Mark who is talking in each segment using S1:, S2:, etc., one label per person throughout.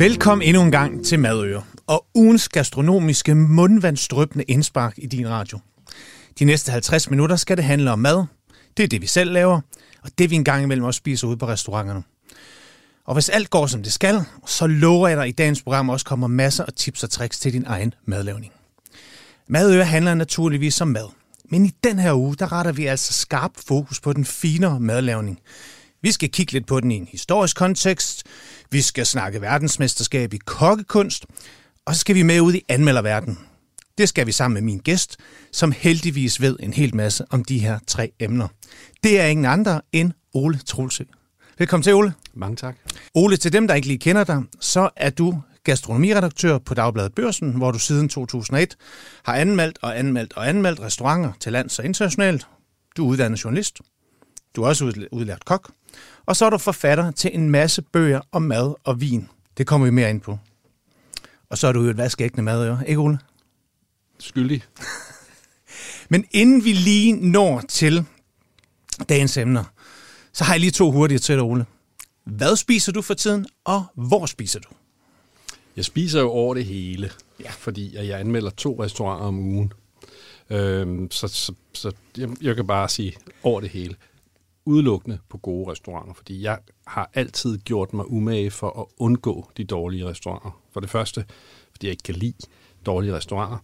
S1: Velkommen endnu en gang til Madøre og ugens gastronomiske mundvandstrøbende indspark i din radio. De næste 50 minutter skal det handle om mad. Det er det, vi selv laver, og det vi engang imellem også spiser ude på restauranterne. Og hvis alt går som det skal, så lover jeg dig, at i dagens program også kommer masser af tips og tricks til din egen madlavning. Madøre handler naturligvis om mad. Men i den her uge, der retter vi altså skarp fokus på den finere madlavning. Vi skal kigge lidt på den i en historisk kontekst, vi skal snakke verdensmesterskab i kokkekunst, og så skal vi med ud i anmelderverden. Det skal vi sammen med min gæst, som heldigvis ved en hel masse om de her tre emner. Det er ingen andre end Ole Trulsø. Velkommen til, Ole.
S2: Mange tak.
S1: Ole, til dem, der ikke lige kender dig, så er du gastronomiredaktør på Dagbladet Børsen, hvor du siden 2001 har anmeldt og anmeldt og anmeldt restauranter til lands og internationalt. Du er uddannet journalist. Du er også udlært kok. Og så er du forfatter til en masse bøger om mad og vin. Det kommer vi mere ind på. Og så er du jo et vaskægtende mad, ikke Ole?
S2: Skyldig.
S1: Men inden vi lige når til dagens emner, så har jeg lige to hurtige til dig, Ole. Hvad spiser du for tiden, og hvor spiser du?
S2: Jeg spiser jo over det hele, ja. fordi jeg anmelder to restauranter om ugen. Øhm, så så, så jeg, jeg kan bare sige over det hele udelukkende på gode restauranter, fordi jeg har altid gjort mig umage for at undgå de dårlige restauranter. For det første, fordi jeg ikke kan lide dårlige restauranter.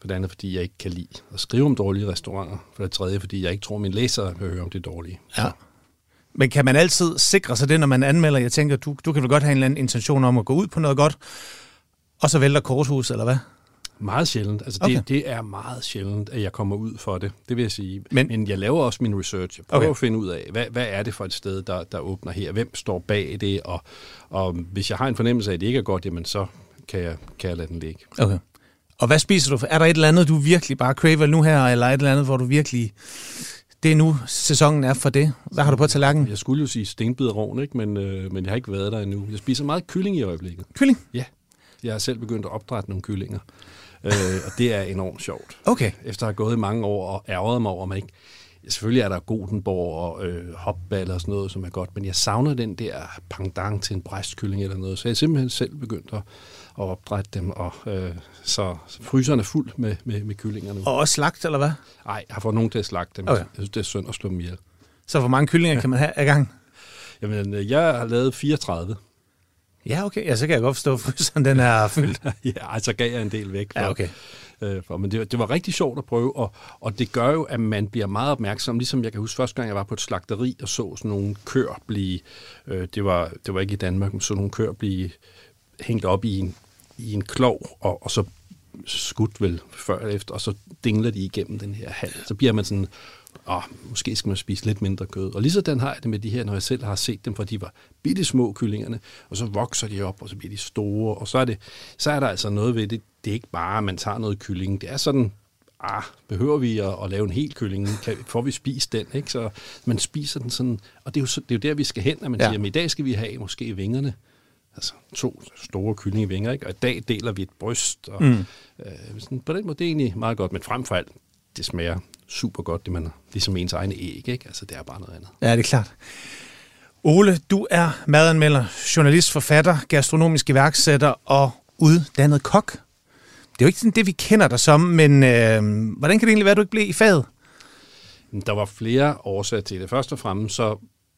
S2: For det andet, fordi jeg ikke kan lide at skrive om dårlige restauranter. For det tredje, fordi jeg ikke tror, at mine læsere vil høre om det dårlige.
S1: Ja. Men kan man altid sikre sig det, når man anmelder? Jeg tænker, du, du kan vel godt have en eller anden intention om at gå ud på noget godt, og så vælter korthus, eller hvad?
S2: Meget sjældent. Altså okay. det, det er meget sjældent, at jeg kommer ud for det. Det vil jeg sige. Men, Men jeg laver også min research. Jeg prøver okay. at finde ud af, hvad, hvad er det for et sted, der, der åbner her? Hvem står bag det? Og, og hvis jeg har en fornemmelse af, at det ikke er godt, jamen så kan jeg, kan jeg lade den ligge.
S1: Okay. Og hvad spiser du? Er der et eller andet, du virkelig bare craver nu her, eller et eller andet, hvor du virkelig... Det er nu, sæsonen er for det. Hvad har du på tallerkenen?
S2: Jeg skulle jo sige stenbiderovn, ikke? Men, øh, men jeg har ikke været der endnu. Jeg spiser meget kylling i øjeblikket.
S1: Kylling?
S2: Ja. Jeg har selv begyndt at opdrætte nogle kyllinger øh, og det er enormt sjovt.
S1: Okay.
S2: Efter at have gået i mange år og ærget mig over, man ikke... Selvfølgelig er der Godenborg og øh, hopball og sådan noget, som er godt, men jeg savner den der pangdang til en bræstkylling eller noget, så jeg simpelthen selv begyndt at, at opdrætte dem, og øh, så fryseren er fuld med, med, med kyllingerne.
S1: Og også slagt, eller hvad?
S2: Nej, jeg har fået nogen til at slagte dem. Okay. Jeg synes, det er synd at slå dem ihjel.
S1: Så hvor mange kyllinger kan man have i gang?
S2: Jamen, øh, jeg har lavet 34.
S1: Ja, okay. Ja, så kan jeg godt forstå, at fryseren den er fyldt.
S2: ja, altså gav jeg en del væk.
S1: For, ja, okay.
S2: Øh, for, men det, det var rigtig sjovt at prøve, og, og det gør jo, at man bliver meget opmærksom. Ligesom jeg kan huske første gang, jeg var på et slagteri og så sådan nogle køer blive, øh, det, var, det var ikke i Danmark, men så nogle køer blive hængt op i en, i en klov, og, og så skudt vel før eller efter, og så dingler de igennem den her hal. Så bliver man sådan, åh, måske skal man spise lidt mindre kød. Og lige sådan har jeg det med de her, når jeg selv har set dem, for de var bitte små kyllingerne, og så vokser de op, og så bliver de store, og så er, det, så er der altså noget ved det. Det er ikke bare, at man tager noget kylling. Det er sådan, ah, behøver vi at, at lave en hel kylling? Kan, får vi spist den? Ikke? Så man spiser den sådan, og det er jo, det er jo der, vi skal hen, når man ja. siger, at i dag skal vi have måske vingerne, altså to store kyllingevinger, ikke? og i dag deler vi et bryst. Og, mm. øh, sådan, på den måde det er egentlig meget godt, men frem for alt, det smager super godt, det man ligesom ens egne æg, ikke? Altså, det er bare noget andet.
S1: Ja, det er klart. Ole, du er madanmelder, journalist, forfatter, gastronomisk iværksætter og uddannet kok. Det er jo ikke sådan det, vi kender dig som, men øh, hvordan kan det egentlig være, at du ikke blev i faget?
S2: Der var flere årsager til det. Først og fremmest så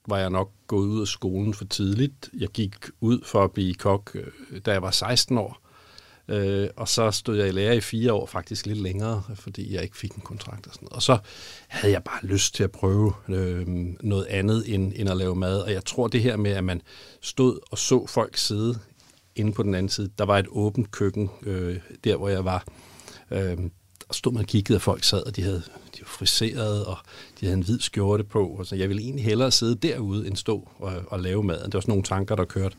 S2: var jeg nok gået ud af skolen for tidligt. Jeg gik ud for at blive kok, øh, da jeg var 16 år. Øh, og så stod jeg i lære i fire år, faktisk lidt længere, fordi jeg ikke fik en kontrakt og sådan noget. Og så havde jeg bare lyst til at prøve øh, noget andet end, end at lave mad. Og jeg tror det her med, at man stod og så folk sidde inde på den anden side. Der var et åbent køkken øh, der, hvor jeg var. Øh, og stod man og kiggede, at folk sad, og de havde de var friseret, og de havde en hvid skjorte på. Og så jeg ville egentlig hellere sidde derude, end stå og, og lave maden. Det var sådan nogle tanker, der kørte.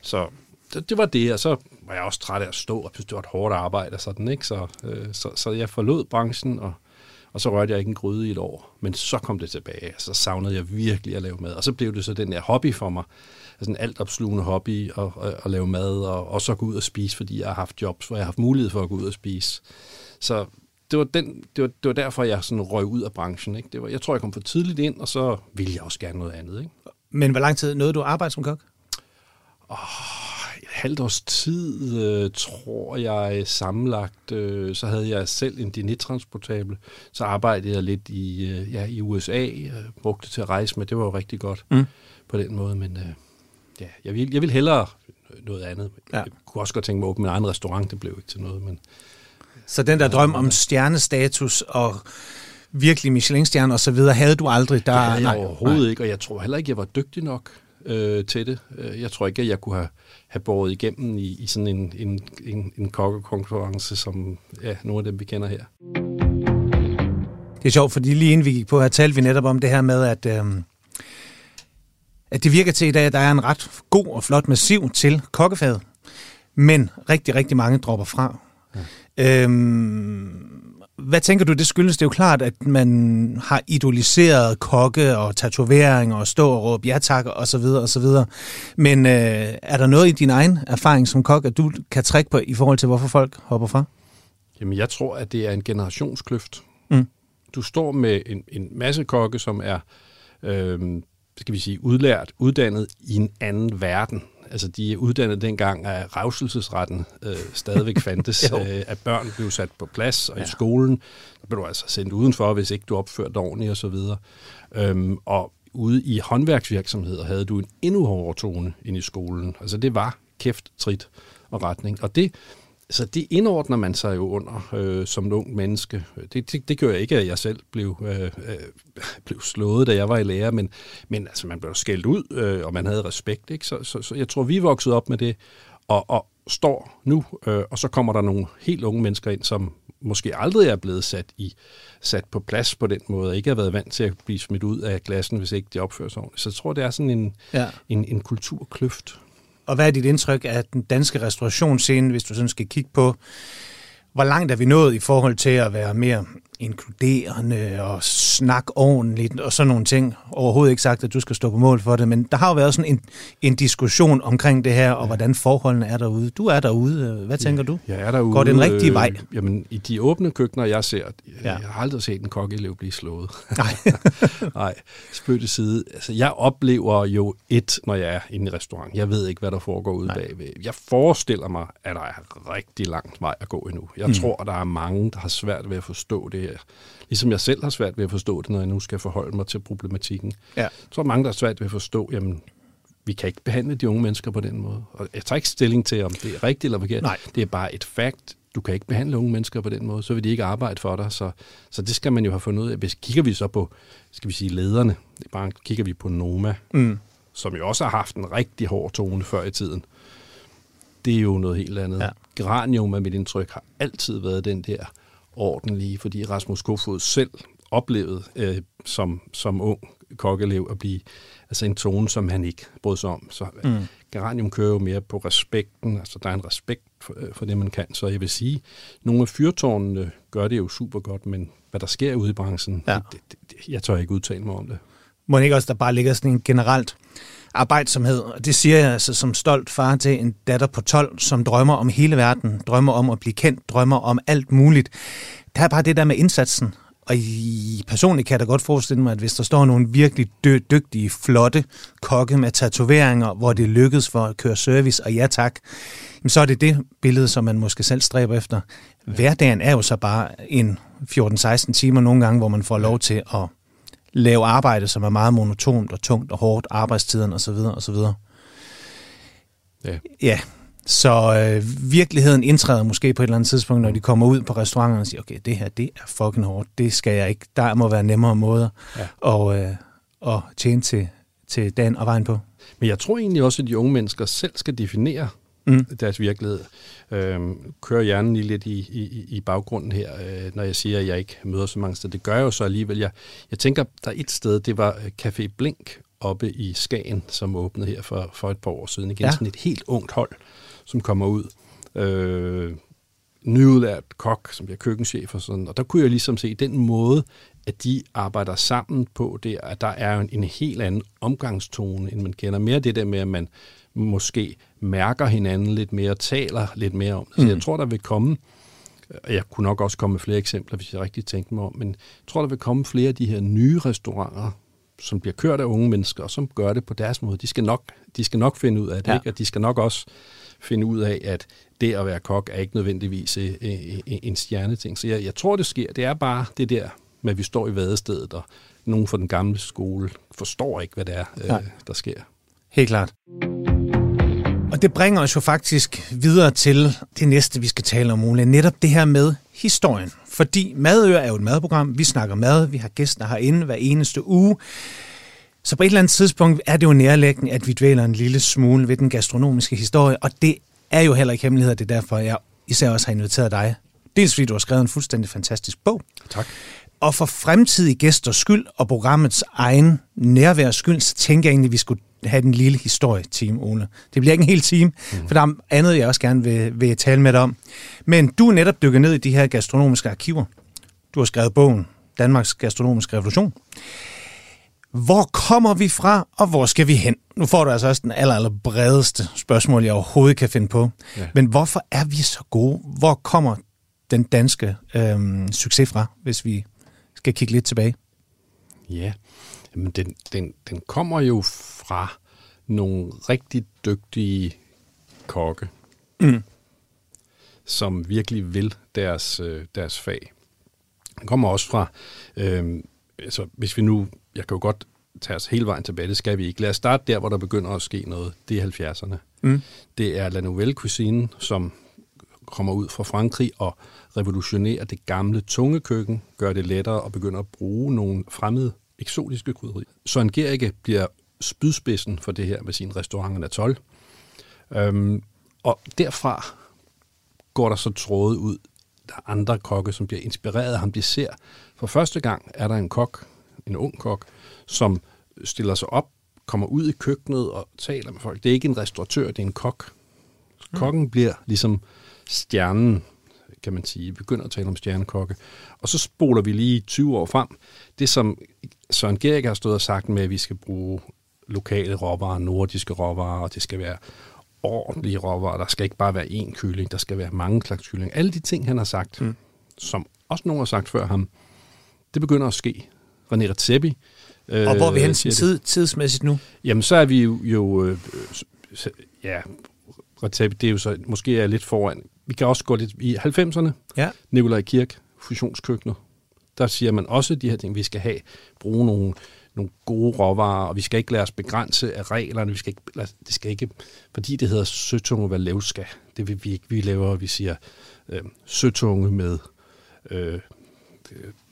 S2: Så det, det var det, og så var jeg også træt af at stå, og det var et hårdt arbejde og sådan, ikke? Så, øh, så, så jeg forlod branchen, og, og så rørte jeg ikke en gryde i et år. Men så kom det tilbage, og så savnede jeg virkelig at lave mad. Og så blev det så den der hobby for mig, altså en altopslugende hobby at, at, at lave mad, og, og så gå ud og spise, fordi jeg har haft jobs, hvor jeg har haft mulighed for at gå ud og spise. Så det var, den, det var, det var derfor, jeg sådan røg ud af branchen. Ikke? Det var, jeg tror, jeg kom for tidligt ind, og så ville jeg også gerne noget andet. Ikke?
S1: Men hvor lang tid nåede du at arbejde som kok?
S2: Åh, halvt års tid, øh, tror jeg, sammenlagt, øh, så havde jeg selv en dinitransportabel. Så arbejdede jeg lidt i, øh, ja, i USA, øh, brugte det til at rejse med. Det var jo rigtig godt mm. på den måde, men øh, ja, jeg vil, jeg vil hellere noget andet. Ja. Jeg kunne også godt tænke mig at åbne min egen restaurant, det blev ikke til noget, men...
S1: Så den der drøm om stjernestatus og virkelig Michelin-stjerne og så videre, havde du aldrig?
S2: Der, det havde jeg nej, overhovedet nej. ikke, og jeg tror heller ikke, jeg var dygtig nok øh, til det. Øh, jeg tror ikke, at jeg kunne have, have båret igennem i, i sådan en, en, en, en kokkekonkurrence, som ja, nogle af dem, vi kender her.
S1: Det er sjovt, fordi lige inden vi gik på her, talte vi netop om det her med, at, øh, at det virker til i dag, at der er en ret god og flot massiv til kokkefaget, men rigtig, rigtig mange dropper fra. Ja. Øhm, hvad tænker du, det skyldes? Det er jo klart, at man har idoliseret kokke og tatoveringer og stå og råbe ja tak og så videre og så videre. Men øh, er der noget i din egen erfaring som kok, at du kan trække på i forhold til, hvorfor folk hopper fra?
S2: Jamen, jeg tror, at det er en generationskløft. Mm. Du står med en, en masse kokke, som er, øh, skal vi sige, udlært, uddannet i en anden verden Altså, de er uddannet dengang, at revselsesretten øh, stadigvæk fandtes, øh, at børn blev sat på plads, og ja. i skolen der blev du altså sendt udenfor, hvis ikke du opførte ordentligt og så videre. Øhm, og ude i håndværksvirksomheder havde du en endnu hårdere tone ind i skolen. Altså, det var kæft, trit og retning. Og det, så det indordner man sig jo under øh, som ung menneske. Det, det, det gør jeg ikke, at jeg selv blev, øh, øh, blev slået, da jeg var i lære, men, men altså, man blev skældt ud, øh, og man havde respekt. Ikke? Så, så, så jeg tror, vi vokset op med det, og, og står nu, øh, og så kommer der nogle helt unge mennesker ind, som måske aldrig er blevet sat i sat på plads på den måde, og ikke har været vant til at blive smidt ud af klassen, hvis ikke de opfører sig ordentligt. Så jeg tror, det er sådan en, ja. en, en kulturkløft.
S1: Og hvad er dit indtryk af den danske restaurationsscene, hvis du sådan skal kigge på, hvor langt er vi nået i forhold til at være mere inkluderende og snakke ordentligt og sådan nogle ting. Overhovedet ikke sagt, at du skal stå på mål for det, men der har jo været sådan en, en diskussion omkring det her, og hvordan forholdene er derude. Du er derude. Hvad tænker du?
S2: Jeg er derude.
S1: Går den rigtige øh, vej?
S2: Jamen, i de åbne køkkener, jeg ser, ja. jeg har aldrig set en kokkeelev blive slået.
S1: Nej.
S2: Nej, spøg til side. Altså, jeg oplever jo et, når jeg er inde i restaurant. Jeg ved ikke, hvad der foregår ude Nej. bagved. Jeg forestiller mig, at der er rigtig langt vej at gå endnu. Jeg mm. tror, der er mange, der har svært ved at forstå det her. Ligesom jeg selv har svært ved at forstå det, når jeg nu skal forholde mig til problematikken. Ja. Jeg tror, mange, der har svært ved at forstå, jamen, vi kan ikke behandle de unge mennesker på den måde. Og jeg tager ikke stilling til, om det er rigtigt eller forkert. Nej. Det er bare et fakt. Du kan ikke behandle unge mennesker på den måde, så vil de ikke arbejde for dig. Så, så det skal man jo have fundet ud af. Hvis kigger vi så på, skal vi sige, lederne, det bare kigger vi på Noma, mm. som jo også har haft en rigtig hård tone før i tiden. Det er jo noget helt andet. Ja. Granium, med mit indtryk, har altid været den der ordentlige, fordi Rasmus Kofod selv oplevede øh, som, som ung kokkelev at blive altså en tone, som han ikke brød sig om. Så mm. Geranium kører jo mere på respekten, altså der er en respekt for, øh, for det, man kan. Så jeg vil sige, nogle af fyrtårnene gør det jo super godt, men hvad der sker ude i branchen, ja. det, det, det, jeg tør ikke udtale mig om det.
S1: Må ikke også, der bare ligger sådan en generelt arbejdsomhed. Og det siger jeg altså som stolt far til en datter på 12, som drømmer om hele verden, drømmer om at blive kendt, drømmer om alt muligt. Der er bare det der med indsatsen. Og i, personligt kan jeg da godt forestille mig, at hvis der står nogle virkelig dy- dygtige, flotte kokke med tatoveringer, hvor det lykkedes for at køre service og ja tak, så er det det billede, som man måske selv stræber efter. Hverdagen er jo så bare en 14-16 timer nogle gange, hvor man får lov til at lave arbejde, som er meget monotont og tungt og hårdt, arbejdstiden osv. osv. Ja. ja. Så øh, virkeligheden indtræder måske på et eller andet tidspunkt, når de kommer ud på restauranterne og siger, okay, det her, det er fucking hårdt, det skal jeg ikke. Der må være nemmere måder ja. og, øh, at tjene til, til dagen og vejen på.
S2: Men jeg tror egentlig også, at de unge mennesker selv skal definere mm. deres virkelighed. Øhm, kører hjernen lige lidt i, i, i baggrunden her, øh, når jeg siger, at jeg ikke møder så mange steder. Det gør jeg jo så alligevel. Jeg, jeg tænker, der er et sted, det var øh, Café Blink oppe i Skagen, som åbnede her for, for et par år siden. Igen ja. sådan et helt ungt hold, som kommer ud. Øh, nyudlært kok, som bliver køkkenchef og sådan. Og der kunne jeg ligesom se den måde, at de arbejder sammen på, det, at der er en, en helt anden omgangstone, end man kender. Mere det der med, at man måske mærker hinanden lidt mere, taler lidt mere om det. Så mm. jeg tror, der vil komme, og jeg kunne nok også komme med flere eksempler, hvis jeg rigtig tænkte mig om, men jeg tror, der vil komme flere af de her nye restauranter, som bliver kørt af unge mennesker, og som gør det på deres måde. De skal nok, de skal nok finde ud af det, ja. ikke? og de skal nok også finde ud af, at det at være kok er ikke nødvendigvis øh, øh, en stjerneting. Så jeg, jeg tror, det sker. Det er bare det der med, at vi står i vadestedet, og nogen fra den gamle skole forstår ikke, hvad det er, øh, der sker.
S1: Helt klart. Og det bringer os jo faktisk videre til det næste, vi skal tale om, Ole. Netop det her med historien. Fordi Madør er jo et madprogram. Vi snakker mad. Vi har gæster herinde hver eneste uge. Så på et eller andet tidspunkt er det jo nærlæggende, at vi dvæler en lille smule ved den gastronomiske historie. Og det er jo heller ikke hemmelighed. Det er derfor, jeg især også har inviteret dig. Dels fordi du har skrevet en fuldstændig fantastisk bog.
S2: Tak.
S1: Og for fremtidige gæsters skyld og programmets egen nærværs skyld, så tænker jeg egentlig, at vi skulle have den lille historie-team, Ole. Det bliver ikke en hel time, mm. for der er andet, jeg også gerne vil, vil tale med dig om. Men du er netop dykket ned i de her gastronomiske arkiver. Du har skrevet bogen Danmarks Gastronomiske Revolution. Hvor kommer vi fra, og hvor skal vi hen? Nu får du altså også den aller, aller bredeste spørgsmål, jeg overhovedet kan finde på. Ja. Men hvorfor er vi så gode? Hvor kommer den danske øhm, succes fra, hvis vi skal kigge lidt tilbage?
S2: Ja, men den, den, den kommer jo fra nogle rigtig dygtige kokke, mm. som virkelig vil deres, øh, deres fag. Den kommer også fra, øh, altså hvis vi nu, jeg kan jo godt tage os hele vejen tilbage, det skal vi ikke. Lad os starte der, hvor der begynder at ske noget. Det er 70'erne. Mm. Det er La Nouvelle Cuisine, som kommer ud fra Frankrig og revolutionerer det gamle tungekøkken, gør det lettere og begynder at bruge nogle fremmede eksotiske krydderier. Søren Gericke bliver spydspidsen for det her med sin restaurant Natol. Øhm, og derfra går der så trådet ud. Der er andre kokke, som bliver inspireret af ham. De ser, for første gang er der en kok, en ung kok, som stiller sig op, kommer ud i køkkenet og taler med folk. Det er ikke en restauratør, det er en kok. Kokken mm. bliver ligesom stjernen, kan man sige. Vi begynder at tale om stjernekokke. Og så spoler vi lige 20 år frem. Det, som Søren Gerik har stået og sagt med, at vi skal bruge lokale råvarer, nordiske råvarer, og det skal være ordentlige råvarer. Der skal ikke bare være én kylling, der skal være mange slags kylling. Alle de ting, han har sagt, mm. som også nogen har sagt før ham, det begynder at ske. René Redzepi.
S1: Øh, og hvor er vi hen tid, tidsmæssigt nu?
S2: Jamen, så er vi jo, jo øh, ja, Redzepi, det er jo så måske er lidt foran. Vi kan også gå lidt i 90'erne. Ja. Nikolaj Kirk, fusionskøkkenet. Der siger man også de her ting, vi skal have, bruge nogle nogle gode råvarer, og vi skal ikke lade os begrænse af reglerne. Vi skal ikke, det skal ikke, fordi det hedder søtunge valevska. Det vil vi ikke. Vi laver, vi siger øh, søtunge med øh,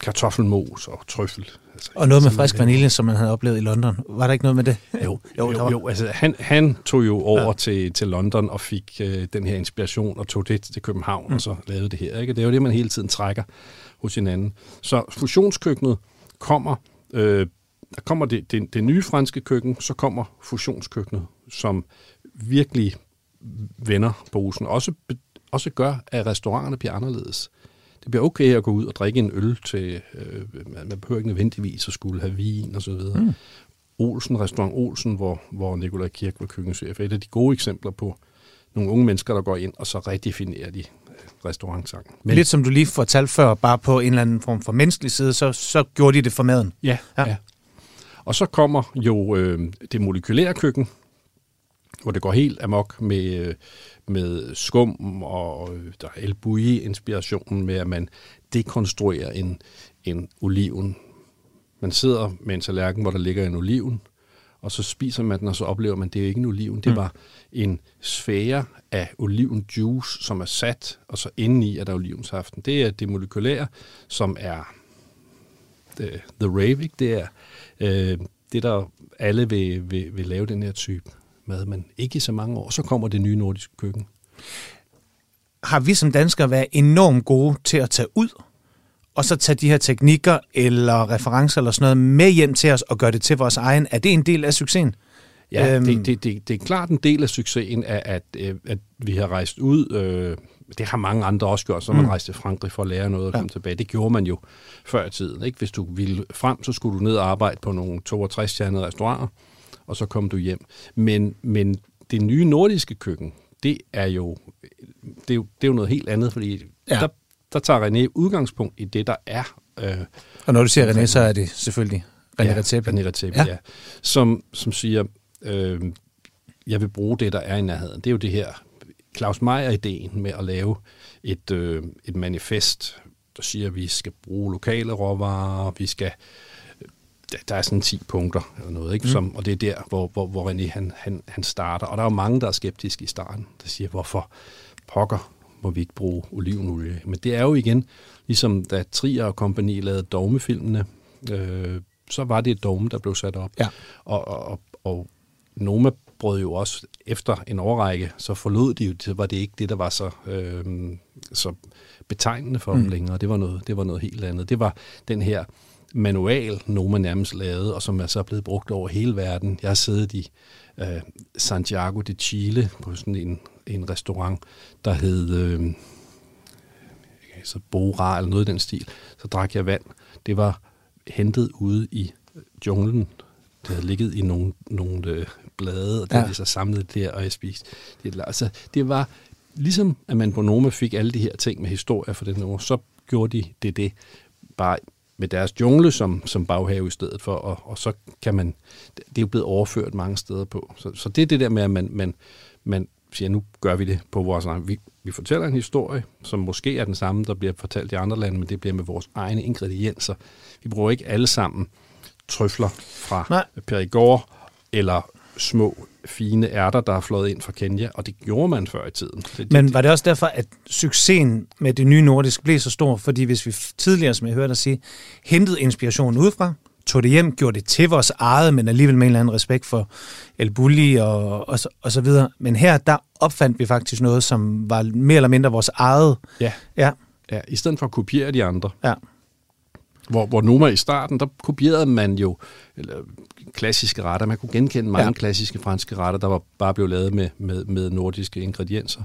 S2: kartoffelmos og trøffel.
S1: Altså, og noget med frisk vanilje, som man havde oplevet i London. Var der ikke noget med det?
S2: Jo, jo, jo, jo altså, han, han tog jo over ja. til, til London og fik øh, den her inspiration og tog det til København mm. og så lavede det her. Ikke? Det er jo det, man hele tiden trækker hos hinanden. Så fusionskøkkenet kommer øh, der kommer det, det, det nye franske køkken, så kommer fusionskøkkenet, som virkelig vender posen. Også, også gør, at restauranterne bliver anderledes. Det bliver okay at gå ud og drikke en øl til, øh, man behøver ikke nødvendigvis at skulle have vin og så videre. Mm. Olsen, restaurant Olsen, hvor, hvor Nikolaj Kirk var køkkenchef, er et af de gode eksempler på nogle unge mennesker, der går ind, og så redefinerer de øh, restaurantsangen.
S1: Men, Lidt som du lige fortalte før, bare på en eller anden form for menneskelig side, så, så gjorde de det for maden.
S2: Ja, ja. ja. Og så kommer jo øh, det molekylære køkken, hvor det går helt amok med, øh, med skum og øh, der er El inspirationen med, at man dekonstruerer en, en oliven. Man sidder med en tallerken, hvor der ligger en oliven, og så spiser man den, og så oplever man, at det er ikke en oliven. Det mm. var en sfære af olivenjuice, som er sat, og så indeni er der olivensaften. Det er det molekylære, som er the, the rave, ikke? Det er øh, det, der alle vil, vil, vil lave den her type mad, men ikke i så mange år. Så kommer det nye nordiske køkken.
S1: Har vi som danskere været enormt gode til at tage ud, og så tage de her teknikker eller referencer eller sådan noget med hjem til os og gøre det til vores egen? Er det en del af succesen?
S2: Ja, øhm. det, det, det, det er klart en del af succesen, at, at, øh, at vi har rejst ud. Øh, det har mange andre også gjort, så man mm. rejste til Frankrig for at lære noget og komme ja. tilbage. Det gjorde man jo før i tiden. Ikke? Hvis du ville frem, så skulle du ned og arbejde på nogle 62-stjernede restauranter, og så kom du hjem. Men, men det nye nordiske køkken, det er jo, det er jo, det er jo noget helt andet, fordi ja. der, der tager René udgangspunkt i det, der er. Øh,
S1: og når du siger René, så er det selvfølgelig René
S2: ja, Rezepi. René Rezepi, ja. ja. Som, som siger, øh, jeg vil bruge det, der er i nærheden. Det er jo det her Claus Meier-ideen med at lave et, øh, et manifest, der siger, at vi skal bruge lokale råvarer, vi skal der er sådan 10 punkter eller noget, ikke? Som, og det er der, hvor, hvor, hvor René han, han, han starter. Og der er jo mange, der er skeptiske i starten, der siger, hvorfor pokker må vi ikke bruge olivenolie? Men det er jo igen, ligesom da Trier og kompagni lavede dogmefilmene, øh, så var det et dogme, der blev sat op.
S1: Ja.
S2: Og, og, og Noma brød jo også efter en årrække, så forlod de jo, så var det ikke det, der var så, øh, så betegnende for mm. dem længere. Det var, noget, det var noget helt andet. Det var den her manual, Noma nærmest lavede, og som er så blevet brugt over hele verden. Jeg har siddet i øh, Santiago de Chile på sådan en, en restaurant, der hed øh, så Bora eller noget i den stil. Så drak jeg vand. Det var hentet ude i junglen. Det havde ligget i nogle, nogle øh, blade, og det ja. havde så samlet der, og jeg spiste. Det, altså, det var ligesom, at man på Noma fik alle de her ting med historie for den år, så gjorde de det det bare med deres jungle som, som baghave i stedet for, og, og så kan man, det er jo blevet overført mange steder på. Så, så det er det der med, at man, man, man siger, nu gør vi det på vores egen. Vi, vi fortæller en historie, som måske er den samme, der bliver fortalt i andre lande, men det bliver med vores egne ingredienser. Vi bruger ikke alle sammen trøfler fra Nej. Perigord, eller små, fine ærter, der er flået ind fra Kenya, og det gjorde man før i tiden. Det,
S1: Men var det også derfor, at succesen med det nye nordisk blev så stor? Fordi hvis vi tidligere, som jeg hørte dig sige, hentede inspirationen udefra, tog det hjem, gjorde det til vores eget, men alligevel med en eller anden respekt for El Bulli og, og, så, og så videre. Men her, der opfandt vi faktisk noget, som var mere eller mindre vores eget.
S2: Ja.
S1: Ja.
S2: ja i stedet for at kopiere de andre.
S1: Ja.
S2: Hvor, hvor Noma i starten, der kopierede man jo eller, klassiske retter. Man kunne genkende mange ja. klassiske franske retter, der var bare blevet lavet med, med, med nordiske ingredienser.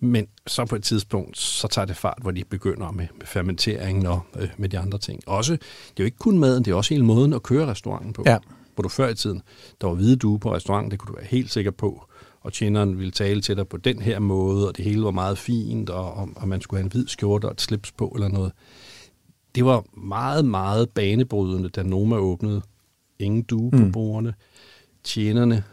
S2: Men så på et tidspunkt, så tager det fart, hvor de begynder med, med fermenteringen og øh, med de andre ting. Også, det er jo ikke kun maden, det er også hele måden at køre restauranten på.
S1: Ja.
S2: Hvor du før i tiden, der var hvide due på restauranten, det kunne du være helt sikker på. Og tjeneren ville tale til dig på den her måde, og det hele var meget fint, og, og, og man skulle have en hvid skjorte og et slips på eller noget. Det var meget, meget banebrydende, da Noma åbnede. Ingen due på mm. bordene. Tjenerne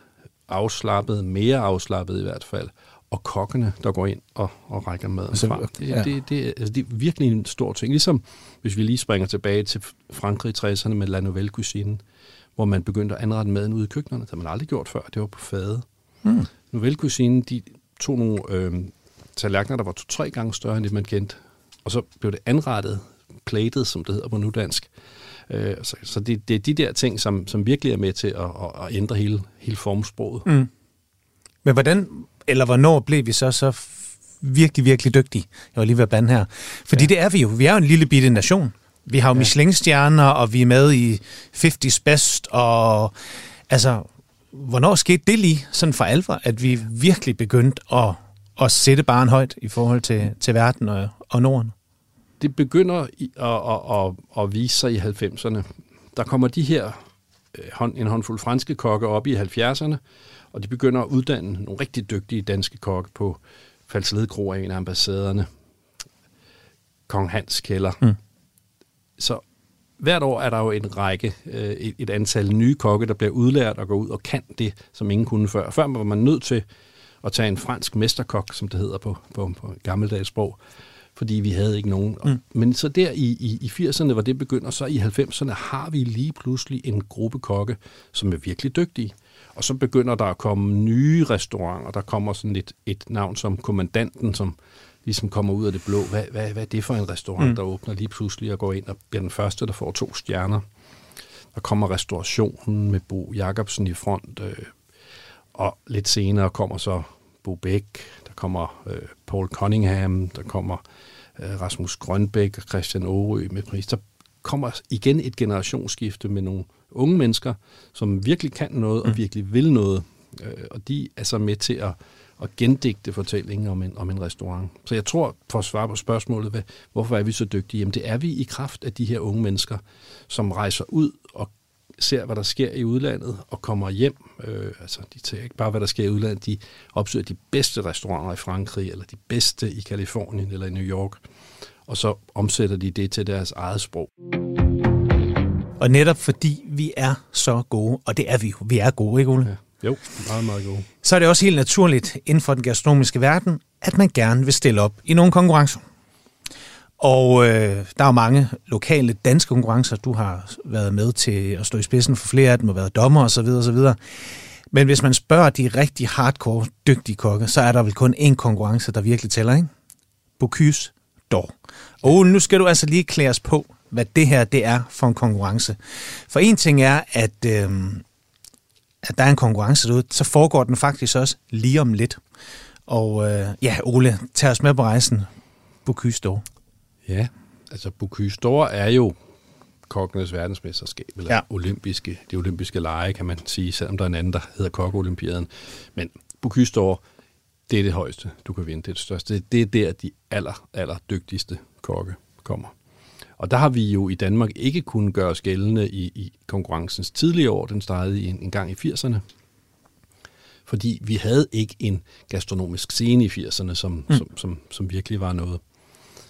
S2: afslappet, mere afslappet i hvert fald og kokkene, der går ind og, og rækker maden altså, frem. Det, ja. det, det, altså, det er virkelig en stor ting. Ligesom hvis vi lige springer tilbage til Frankrig i 60'erne med La Nouvelle Cuisine, hvor man begyndte at anrette maden ude i køkkenerne. Det har man aldrig gjort før. Det var på fade. Mm. Nouvelle Cuisine, de tog nogle øh, tallerkener, der var to-tre gange større end det, man kendte. Og så blev det anrettet, plated, som det hedder på nudansk. Øh, så så det, det er de der ting, som, som virkelig er med til at, at, at ændre hele, hele formsproget. Mm.
S1: Men hvordan, eller hvornår blev vi så så virkelig, virkelig dygtige? Jeg var lige ved at blande her. Fordi ja. det er vi jo. Vi er jo en lille bitte nation. Vi har jo ja. Michelin-stjerner, og vi er med i 50's Best, og altså, hvornår skete det lige sådan for alvor, at vi virkelig begyndte at, at sætte barn højt i forhold til, til verden og, og Norden?
S2: Det begynder at, at, at, at vise sig i 90'erne. Der kommer de her øh, en håndfuld franske kokke op i 70'erne, og de begynder at uddanne nogle rigtig dygtige danske kokke på Falsled Kro af en af ambassaderne, Kong Hans Kælder. Mm. Så hvert år er der jo en række, øh, et, et antal nye kokke, der bliver udlært og går ud og kan det, som ingen kunne før. Før var man nødt til at tage en fransk mesterkok, som det hedder på, på, på gammeldags sprog, fordi vi havde ikke nogen. Mm. Men så der i, i, i 80'erne, hvor det begynder, så i 90'erne har vi lige pludselig en gruppe kokke, som er virkelig dygtige. Og så begynder der at komme nye restauranter. Der kommer sådan et, et navn som Kommandanten, som ligesom kommer ud af det blå. Hvad, hvad, hvad er det for en restaurant, mm. der åbner lige pludselig og går ind og bliver den første, der får to stjerner? Der kommer restaurationen med Bo Jacobsen i front, øh, og lidt senere kommer så Bo Bæk, der kommer øh, Paul Cunningham, der kommer øh, Rasmus Grønbæk og Christian Aarø med pris. Der kommer igen et generationsskifte med nogle unge mennesker, som virkelig kan noget og mm. virkelig vil noget. Øh, og de er så med til at, at gendigte fortællingen om en, om en restaurant. Så jeg tror, for at svare på spørgsmålet, hvad, hvorfor er vi så dygtige? Jamen det er vi i kraft af de her unge mennesker, som rejser ud og ser, hvad der sker i udlandet, og kommer hjem. Øh, altså, de ser ikke bare, hvad der sker i udlandet, de opsøger de bedste restauranter i Frankrig, eller de bedste i Kalifornien eller i New York, og så omsætter de det til deres eget sprog.
S1: Og netop fordi vi er så gode, og det er vi jo, vi er gode, ikke Ole? Ja.
S2: Jo, meget, meget gode.
S1: Så er det også helt naturligt inden for den gastronomiske verden, at man gerne vil stille op i nogle konkurrencer. Og øh, der er jo mange lokale danske konkurrencer. Du har været med til at stå i spidsen for flere af dem og været dommer osv. osv. Men hvis man spørger de rigtig hardcore, dygtige kokke, så er der vel kun én konkurrence, der virkelig tæller, ikke? Bocuse d'Or. Og nu skal du altså lige klæres på, hvad det her det er for en konkurrence. For en ting er, at, øh, at der er en konkurrence derude, så foregår den faktisk også lige om lidt. Og øh, ja, Ole, tag os med på rejsen. Bocuse d'Or.
S2: Ja, altså Bocuse d'Or er jo kokkenes verdensmesterskab, eller ja. olympiske, det olympiske lege, kan man sige, selvom der er en anden, der hedder kokkeolympiaden. Men Bocuse d'Or, det er det højeste, du kan vinde. Det er det største. Det er der, de aller, aller dygtigste kokke kommer. Og der har vi jo i Danmark ikke kunnet gøre os gældende i, i konkurrencens tidlige år. Den startede en, en gang i 80'erne. Fordi vi havde ikke en gastronomisk scene i 80'erne, som, mm. som, som, som virkelig var noget.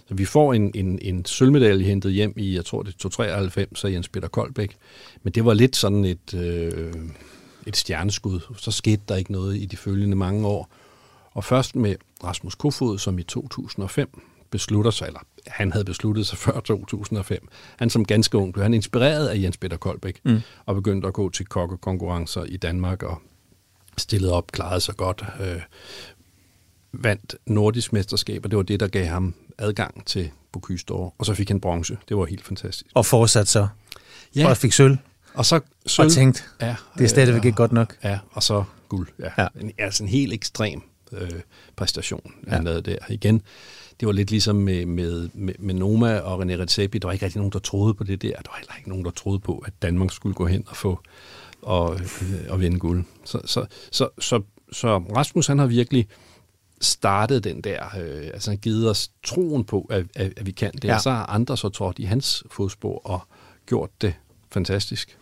S2: Så vi får en, en, en sølvmedalje hentet hjem i, jeg tror det er 293 af Jens Peter Koldbæk. Men det var lidt sådan et, øh, et stjerneskud. Så skete der ikke noget i de følgende mange år. Og først med Rasmus Kofod, som i 2005 beslutter sig, eller han havde besluttet sig før 2005. Han som ganske ung blev han inspireret af Jens Peter Koldbæk mm. og begyndte at gå til kokkekonkurrencer i Danmark og stillede op, klarede sig godt, øh, vandt nordisk mesterskab, og det var det, der gav ham adgang til Bocuse d'Or, og så fik han bronze. Det var helt fantastisk.
S1: Og fortsat så? Ja. Og fik sølv?
S2: Og så sølv.
S1: Og tænkt, ja, det er stadigvæk øh, ikke godt nok.
S2: Ja, og så guld. Ja. ja. En, altså en helt ekstrem øh, præstation, han ja. lavede der. Igen, det var lidt ligesom med, med, med, med Noma og René Redzepi. Der var ikke rigtig nogen, der troede på det der. Der var heller ikke nogen, der troede på, at Danmark skulle gå hen og få og, øh, og vinde guld. Så, så, så, så, så Rasmus, han har virkelig startet den der, øh, altså givet os troen på, at, at, at vi kan det, ja. og så har andre så trådt i hans fodspor og gjort det fantastisk.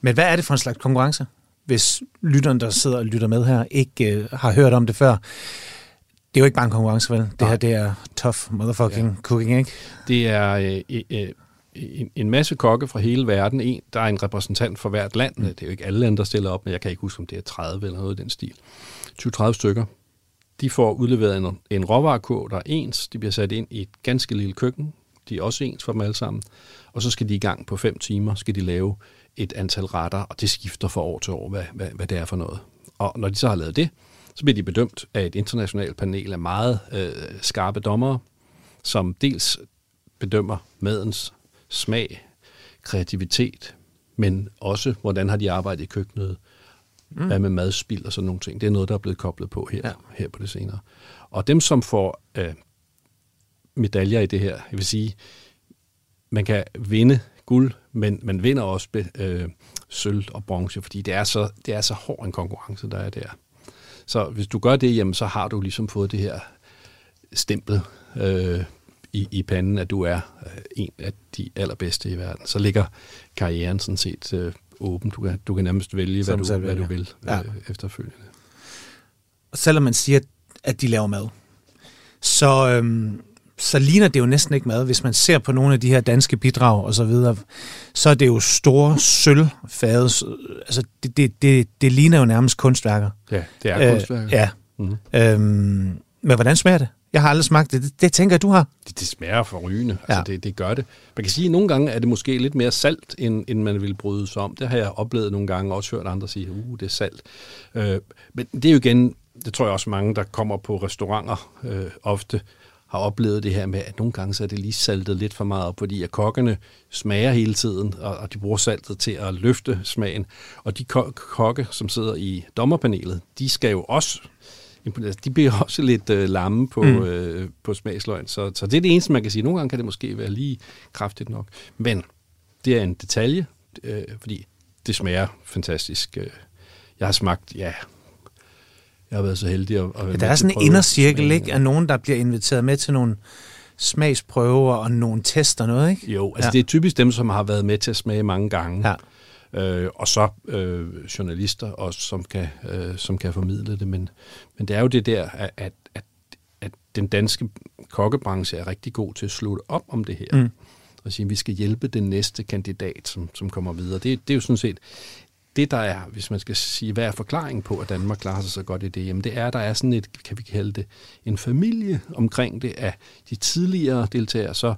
S1: Men hvad er det for en slags konkurrence, hvis lytteren, der sidder og lytter med her, ikke øh, har hørt om det før? Det er jo ikke bare en konkurrence, vel? Det Nej. her, det er tough motherfucking ja. cooking, ikke?
S2: Det er øh, øh, en, en masse kokke fra hele verden. En, der er en repræsentant for hvert land. Mm. Det er jo ikke alle lande, der stiller op, men jeg kan ikke huske, om det er 30 eller noget i den stil. 20-30 stykker. De får udleveret en, en råvarekurv, der er ens. De bliver sat ind i et ganske lille køkken. De er også ens for dem alle sammen. Og så skal de i gang på fem timer, skal de lave et antal retter, og det skifter fra år til år, hvad, hvad, hvad det er for noget. Og når de så har lavet det, så bliver de bedømt af et internationalt panel af meget øh, skarpe dommere, som dels bedømmer madens smag, kreativitet, men også, hvordan har de arbejdet i køkkenet, mm. hvad med madspild og sådan nogle ting. Det er noget, der er blevet koblet på her, ja. her på det senere. Og dem, som får øh, medaljer i det her, jeg vil sige, man kan vinde guld, men man vinder også øh, sølv og bronze, fordi det er, så, det er så hård en konkurrence, der er der. Så hvis du gør det, jamen, så har du ligesom fået det her stempel øh, i, i panden, at du er øh, en af de allerbedste i verden. Så ligger karrieren sådan set øh, åben. Du kan, du kan nærmest vælge, hvad du, hvad du vil ja. øh, efterfølgende.
S1: Og selvom man siger, at de laver mad, så, øhm, så ligner det jo næsten ikke mad. Hvis man ser på nogle af de her danske bidrag og så videre, så er det jo store sølvfade. Altså, det, det, det, det ligner jo nærmest kunstværker.
S2: Ja, det er øh, kunstværker.
S1: Ja. Mm-hmm. Øhm, men hvordan smager det? Jeg har aldrig smagt det. Det, det tænker jeg, du har.
S2: Det, det smager for rygende. Altså, ja. det, det gør det. Man kan sige, at nogle gange er det måske lidt mere salt, end, end man vil bryde sig om. Det har jeg oplevet nogle gange, og også hørt andre sige, uh, det er salt. Øh, men det er jo igen, det tror jeg også mange, der kommer på restauranter øh, ofte, har oplevet det her med, at nogle gange så er det lige saltet lidt for meget op, fordi at kokkene smager hele tiden, og, og de bruger saltet til at løfte smagen. Og de kokke, som sidder i dommerpanelet, de skal jo også de bliver også lidt øh, lamme på, mm. øh, på smagsløgn. Så, så det er det eneste, man kan sige. Nogle gange kan det måske være lige kraftigt nok. Men det er en detalje, øh, fordi det smager fantastisk. Øh, jeg har smagt, ja, jeg har været så heldig at, at
S1: ja, Der er sådan en indercirkel, ikke? Af nogen, der bliver inviteret med til nogle smagsprøver og nogle tester noget, ikke?
S2: Jo, altså ja. det er typisk dem, som har været med til at smage mange gange. Ja øh, og så øh, journalister også, som kan, øh, som kan formidle det. Men, men det er jo det der, at, at, at, at den danske kokkebranche er rigtig god til at slutte op om det her. Mm. Og sige, at vi skal hjælpe den næste kandidat, som, som kommer videre. Det, det er jo sådan set det der er, hvis man skal sige, hvad er forklaringen på, at Danmark klarer sig så godt i det, jamen det er, at der er sådan et, kan vi kalde det, en familie omkring det, af de tidligere deltagere så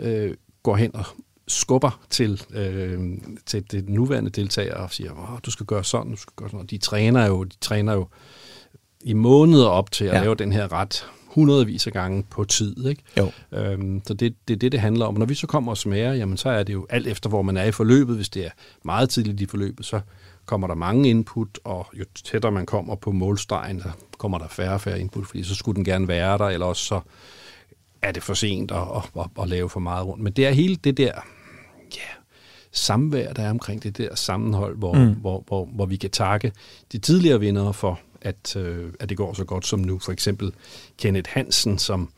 S2: øh, går hen og skubber til, øh, til det nuværende deltager og siger, oh, du skal gøre sådan, du skal gøre sådan. Og de træner jo, de træner jo i måneder op til at ja. lave den her ret hundredvis af gange på tid. Ikke?
S1: Jo.
S2: Øhm, så det, det er det, det handler om. Og når vi så kommer og smager, jamen så er det jo alt efter, hvor man er i forløbet. Hvis det er meget tidligt i forløbet, så kommer der mange input, og jo tættere man kommer på målstregen, så kommer der færre og færre input, fordi så skulle den gerne være der, eller også så er det for sent at, at, at, at lave for meget rundt. Men det er hele det der samvær, der er omkring det der sammenhold, hvor, mm. hvor, hvor, hvor vi kan takke de tidligere vindere for, at, øh, at det går så godt som nu. For eksempel Kenneth Hansen, som,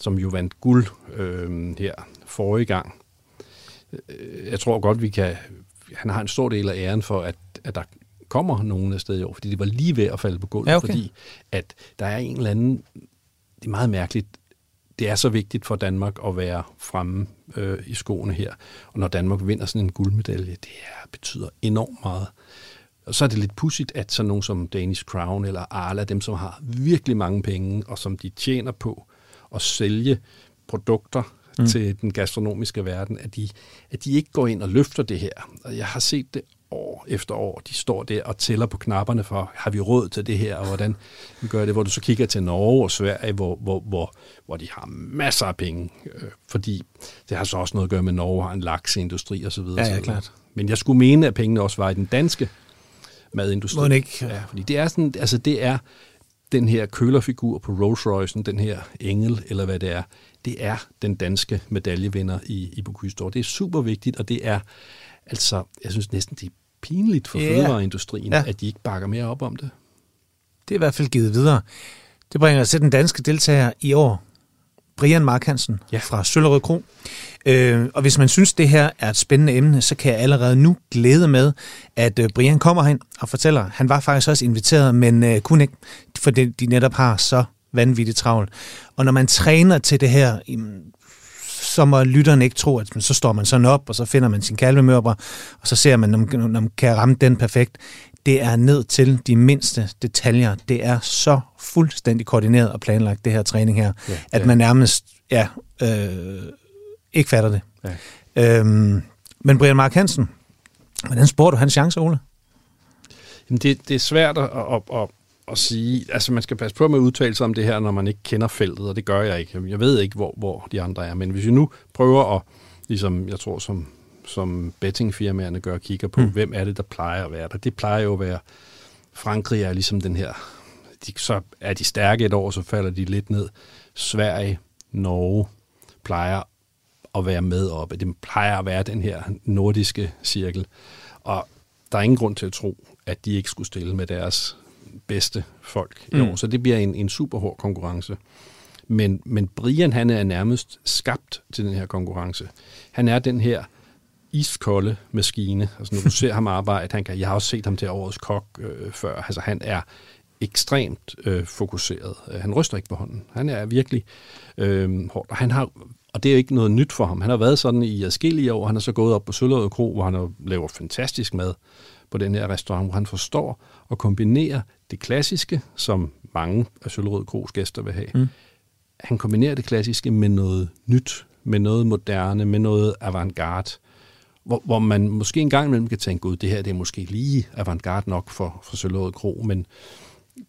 S2: som jo vandt guld øh, her forrige gang. Øh, jeg tror godt, vi kan... Han har en stor del af æren for, at, at der kommer nogen af sted i år, fordi det var lige ved at falde på gulvet, ja, okay. fordi at der er en eller anden... Det er meget mærkeligt. Det er så vigtigt for Danmark at være fremme øh, i skoene her. Og når Danmark vinder sådan en guldmedalje, det er, betyder enormt meget. Og så er det lidt pudsigt, at sådan nogen som Danish Crown eller Arla, dem som har virkelig mange penge, og som de tjener på at sælge produkter mm. til den gastronomiske verden, at de, at de ikke går ind og løfter det her. Og jeg har set det år efter år. De står der og tæller på knapperne for, har vi råd til det her, og hvordan vi gør det, hvor du så kigger til Norge og Sverige, hvor, hvor, hvor, hvor de har masser af penge, øh, fordi det har så også noget at gøre med, at Norge har en lakseindustri osv.
S1: Ja, ja, klart.
S2: Men jeg skulle mene, at pengene også var i den danske madindustri.
S1: Må ikke?
S2: Ja, fordi det er sådan, altså det er den her kølerfigur på Rolls Royce, den her engel, eller hvad det er, det er den danske medaljevinder i, i Bocuse Det er super vigtigt, og det er, altså, jeg synes næsten, det er pinligt for yeah. fødevareindustrien, ja. at de ikke bakker mere op om det.
S1: Det er i hvert fald givet videre. Det bringer os til den danske deltager i år, Brian Mark Hansen ja. fra Søllerød Kro. Øh, og hvis man synes, det her er et spændende emne, så kan jeg allerede nu glæde med, at øh, Brian kommer hen og fortæller, han var faktisk også inviteret, men øh, kunne ikke, for det, de netop har så vanvittigt travlt. Og når man træner til det her, så må lytterne ikke tro, at så står man sådan op, og så finder man sin kalvemørber, og så ser man, om man kan ramme den perfekt. Det er ned til de mindste detaljer. Det er så fuldstændig koordineret og planlagt, det her træning her, ja, at ja. man nærmest ja, øh, ikke fatter det. Ja. Øhm, men Brian Mark Hansen, hvordan spår du hans chance, Ole?
S2: Jamen det, det er svært at, at, at, at sige. Altså man skal passe på med at udtale sig om det her, når man ikke kender feltet, og det gør jeg ikke. Jeg ved ikke, hvor, hvor de andre er. Men hvis vi nu prøver at, ligesom jeg tror, som, som bettingfirmaerne gør, kigger på, mm. hvem er det, der plejer at være der. Det plejer jo at være, Frankrig er ligesom den her, de, så er de stærke et år, så falder de lidt ned. Sverige, Norge plejer at være med op. Det plejer at være den her nordiske cirkel. Og der er ingen grund til at tro, at de ikke skulle stille med deres bedste folk i mm. år. Så det bliver en, en super hård konkurrence. Men, men Brian, han er nærmest skabt til den her konkurrence. Han er den her iskolde maskine. Altså når du ser ham arbejde, han kan, jeg har også set ham til årets kok øh, før. Altså han er ekstremt øh, fokuseret. Han ryster ikke på hånden. Han er virkelig øh, hård. Og han har og det er ikke noget nyt for ham. Han har været sådan i adskillige år. Han har så gået op på Søllerød Kro, hvor han laver fantastisk mad på den her restaurant, hvor han forstår at kombinere det klassiske, som mange af Søllerød Kros gæster vil have. Mm. Han kombinerer det klassiske med noget nyt, med noget moderne, med noget avantgarde, hvor, hvor man måske en gang imellem kan tænke, ud, det her det er måske lige avantgarde nok for, for Søllerød Kro, men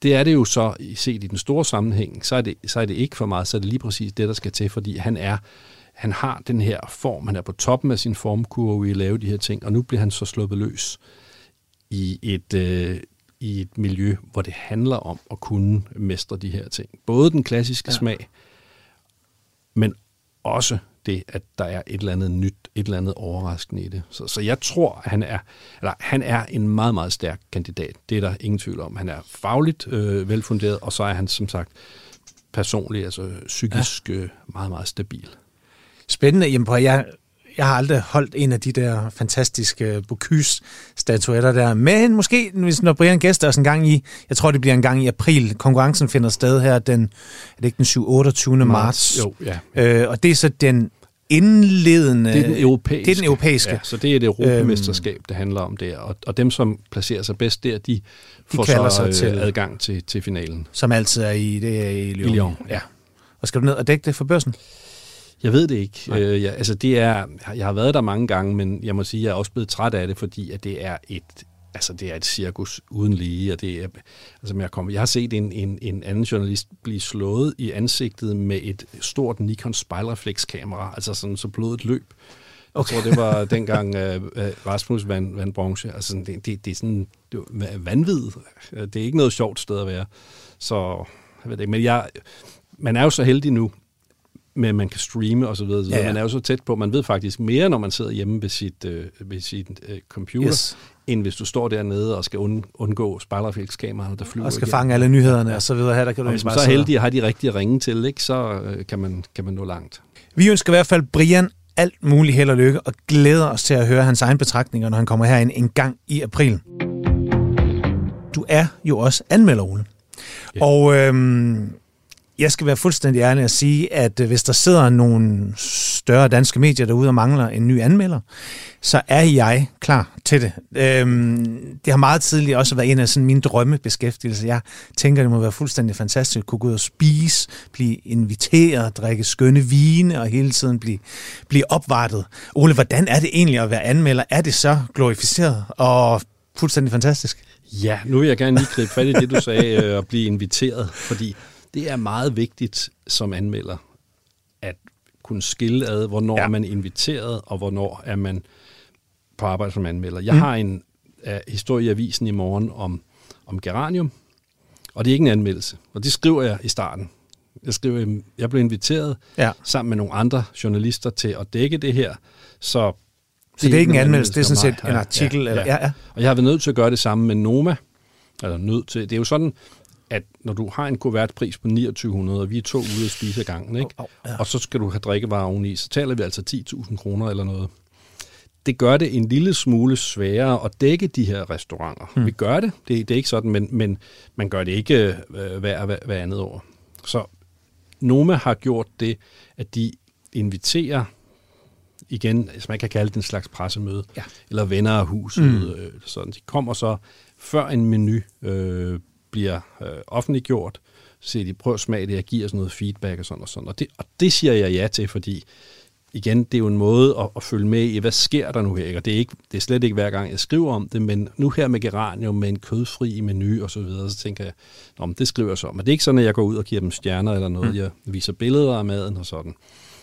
S2: det er det jo så, set i den store sammenhæng, så er, det, så er det ikke for meget, så er det lige præcis det, der skal til, fordi han er han har den her form, han er på toppen af sin formkurve i at lave de her ting, og nu bliver han så sluppet løs i et, øh, i et miljø, hvor det handler om at kunne mestre de her ting. Både den klassiske ja. smag, men også det, at der er et eller andet nyt, et eller andet overraskende i det. Så, så jeg tror, at han er, eller, han er en meget, meget stærk kandidat. Det er der ingen tvivl om. Han er fagligt øh, velfunderet, og så er han som sagt personligt, altså psykisk ja. øh, meget, meget stabil.
S1: Spændende. Jamen, jeg, jeg har aldrig holdt en af de der fantastiske Bocuse-statuetter der. Men måske, hvis når Brian gæster os en gang i, jeg tror det bliver en gang i april, konkurrencen finder sted her den, er det ikke den 7. 28. marts?
S2: Jo, ja.
S1: Øh, og det er så den indledende...
S2: Det er den europæiske.
S1: Det er den europæiske.
S2: Ja, så det er et europamesterskab, det handler om der. Og, og dem, som placerer sig bedst der, de, får
S1: kalder
S2: så
S1: sig
S2: øh,
S1: til-
S2: adgang til, til finalen.
S1: Som altid er i, det er i Lyon.
S2: I Lyon, ja.
S1: Og skal du ned og dække det for børsen?
S2: Jeg ved det ikke. Øh, ja, altså det er, jeg har været der mange gange, men jeg må sige, at jeg er også blevet træt af det, fordi at det er et, altså det er et cirkus uden lige, og det er, altså jeg, kom, jeg har set en, en, en anden journalist blive slået i ansigtet med et stort Nikon spejlreflekskamera, altså sådan så blodet løb. Okay. Jeg tror, det var dengang uh, Rasmus vandt vand bronze. Altså, sådan, det, det, det er sådan det er vanvid. Det er ikke noget sjovt sted at være. Så, jeg ved det ikke. Men jeg, man er jo så heldig nu, med at man kan streame og så videre.
S1: Ja, ja.
S2: Man er jo så tæt på, man ved faktisk mere, når man sidder hjemme ved sit, øh, ved sit øh, computer,
S1: Yes.
S2: end hvis du står dernede og skal und, undgå spejlerfældskameraerne, der flyver
S1: Og skal
S2: igennem.
S1: fange alle nyhederne og så videre. Her, der kan du
S2: Og hvis man så er heldig at have de rigtige ringe til, ikke, så øh, kan, man, kan man nå langt.
S1: Vi ønsker i hvert fald Brian alt muligt held og lykke, og glæder os til at høre hans egen betragtninger, når han kommer herind en gang i april. Du er jo også anmelder, Ole.
S2: Ja.
S1: Og øhm, jeg skal være fuldstændig ærlig at sige, at øh, hvis der sidder nogle større danske medier derude og mangler en ny anmelder, så er jeg klar til det. Øhm, det har meget tidligere også været en af sådan mine drømmebeskæftigelser. Jeg tænker, det må være fuldstændig fantastisk at kunne gå ud og spise, blive inviteret, drikke skønne vine og hele tiden blive, blive opvartet. Ole, hvordan er det egentlig at være anmelder? Er det så glorificeret og fuldstændig fantastisk?
S2: Ja, nu vil jeg gerne lige gribe fat i det, du sagde, øh, og at blive inviteret, fordi det er meget vigtigt som anmelder, at kunne skille ad, hvornår
S1: Ja.
S2: er man inviteret, og hvornår er man på arbejde som anmelder. Jeg
S1: Mm.
S2: har en uh, historie i avisen i morgen om, om geranium, og det er ikke en anmeldelse, og det skriver jeg i starten. Jeg skriver, jeg blev inviteret
S1: Ja.
S2: sammen med nogle andre journalister til at dække det her, så
S1: Så det er ikke en anmeldelse, det er sådan set en artikel?
S2: Ja,
S1: eller,
S2: ja.
S1: ja, ja.
S2: Og jeg har været nødt til at gøre det samme med Noma. Eller nødt til. Det er jo sådan, at når du har en kuvertpris på 2900, og vi er to ude at spise ad gangen, ikke?
S1: Au, au, ja.
S2: og så skal du have drikkevarer oveni, så taler vi altså 10.000 kroner eller noget. Det gør det en lille smule sværere at dække de her restauranter.
S1: Hmm.
S2: Mm. Vi gør det, det, det er ikke sådan, men, men man gør det ikke øh, hver, hver, hver andet år. Så Noma har gjort det, at de inviterer igen, altså man kan kalde det en slags pressemøde,
S1: Ja.
S2: eller venner af huset.
S1: Mm.
S2: Øh, sådan. De kommer så, før en menu øh, bliver øh, offentliggjort, så siger de, prøv at smage det, jeg giver sådan noget feedback og sådan og sådan. Og det, og det siger jeg ja til, fordi igen, det er jo en måde at, at følge med i, hvad sker der nu her? Ikke? Og det er, ikke, det er slet ikke hver gang, jeg skriver om det, men nu her med geranium, med en kødfri menu og så videre, så tænker jeg, Nå, men det skriver jeg så om. Men det er ikke sådan, at jeg går ud og giver dem stjerner eller noget.
S1: Mm.
S2: Jeg viser billeder af maden og sådan.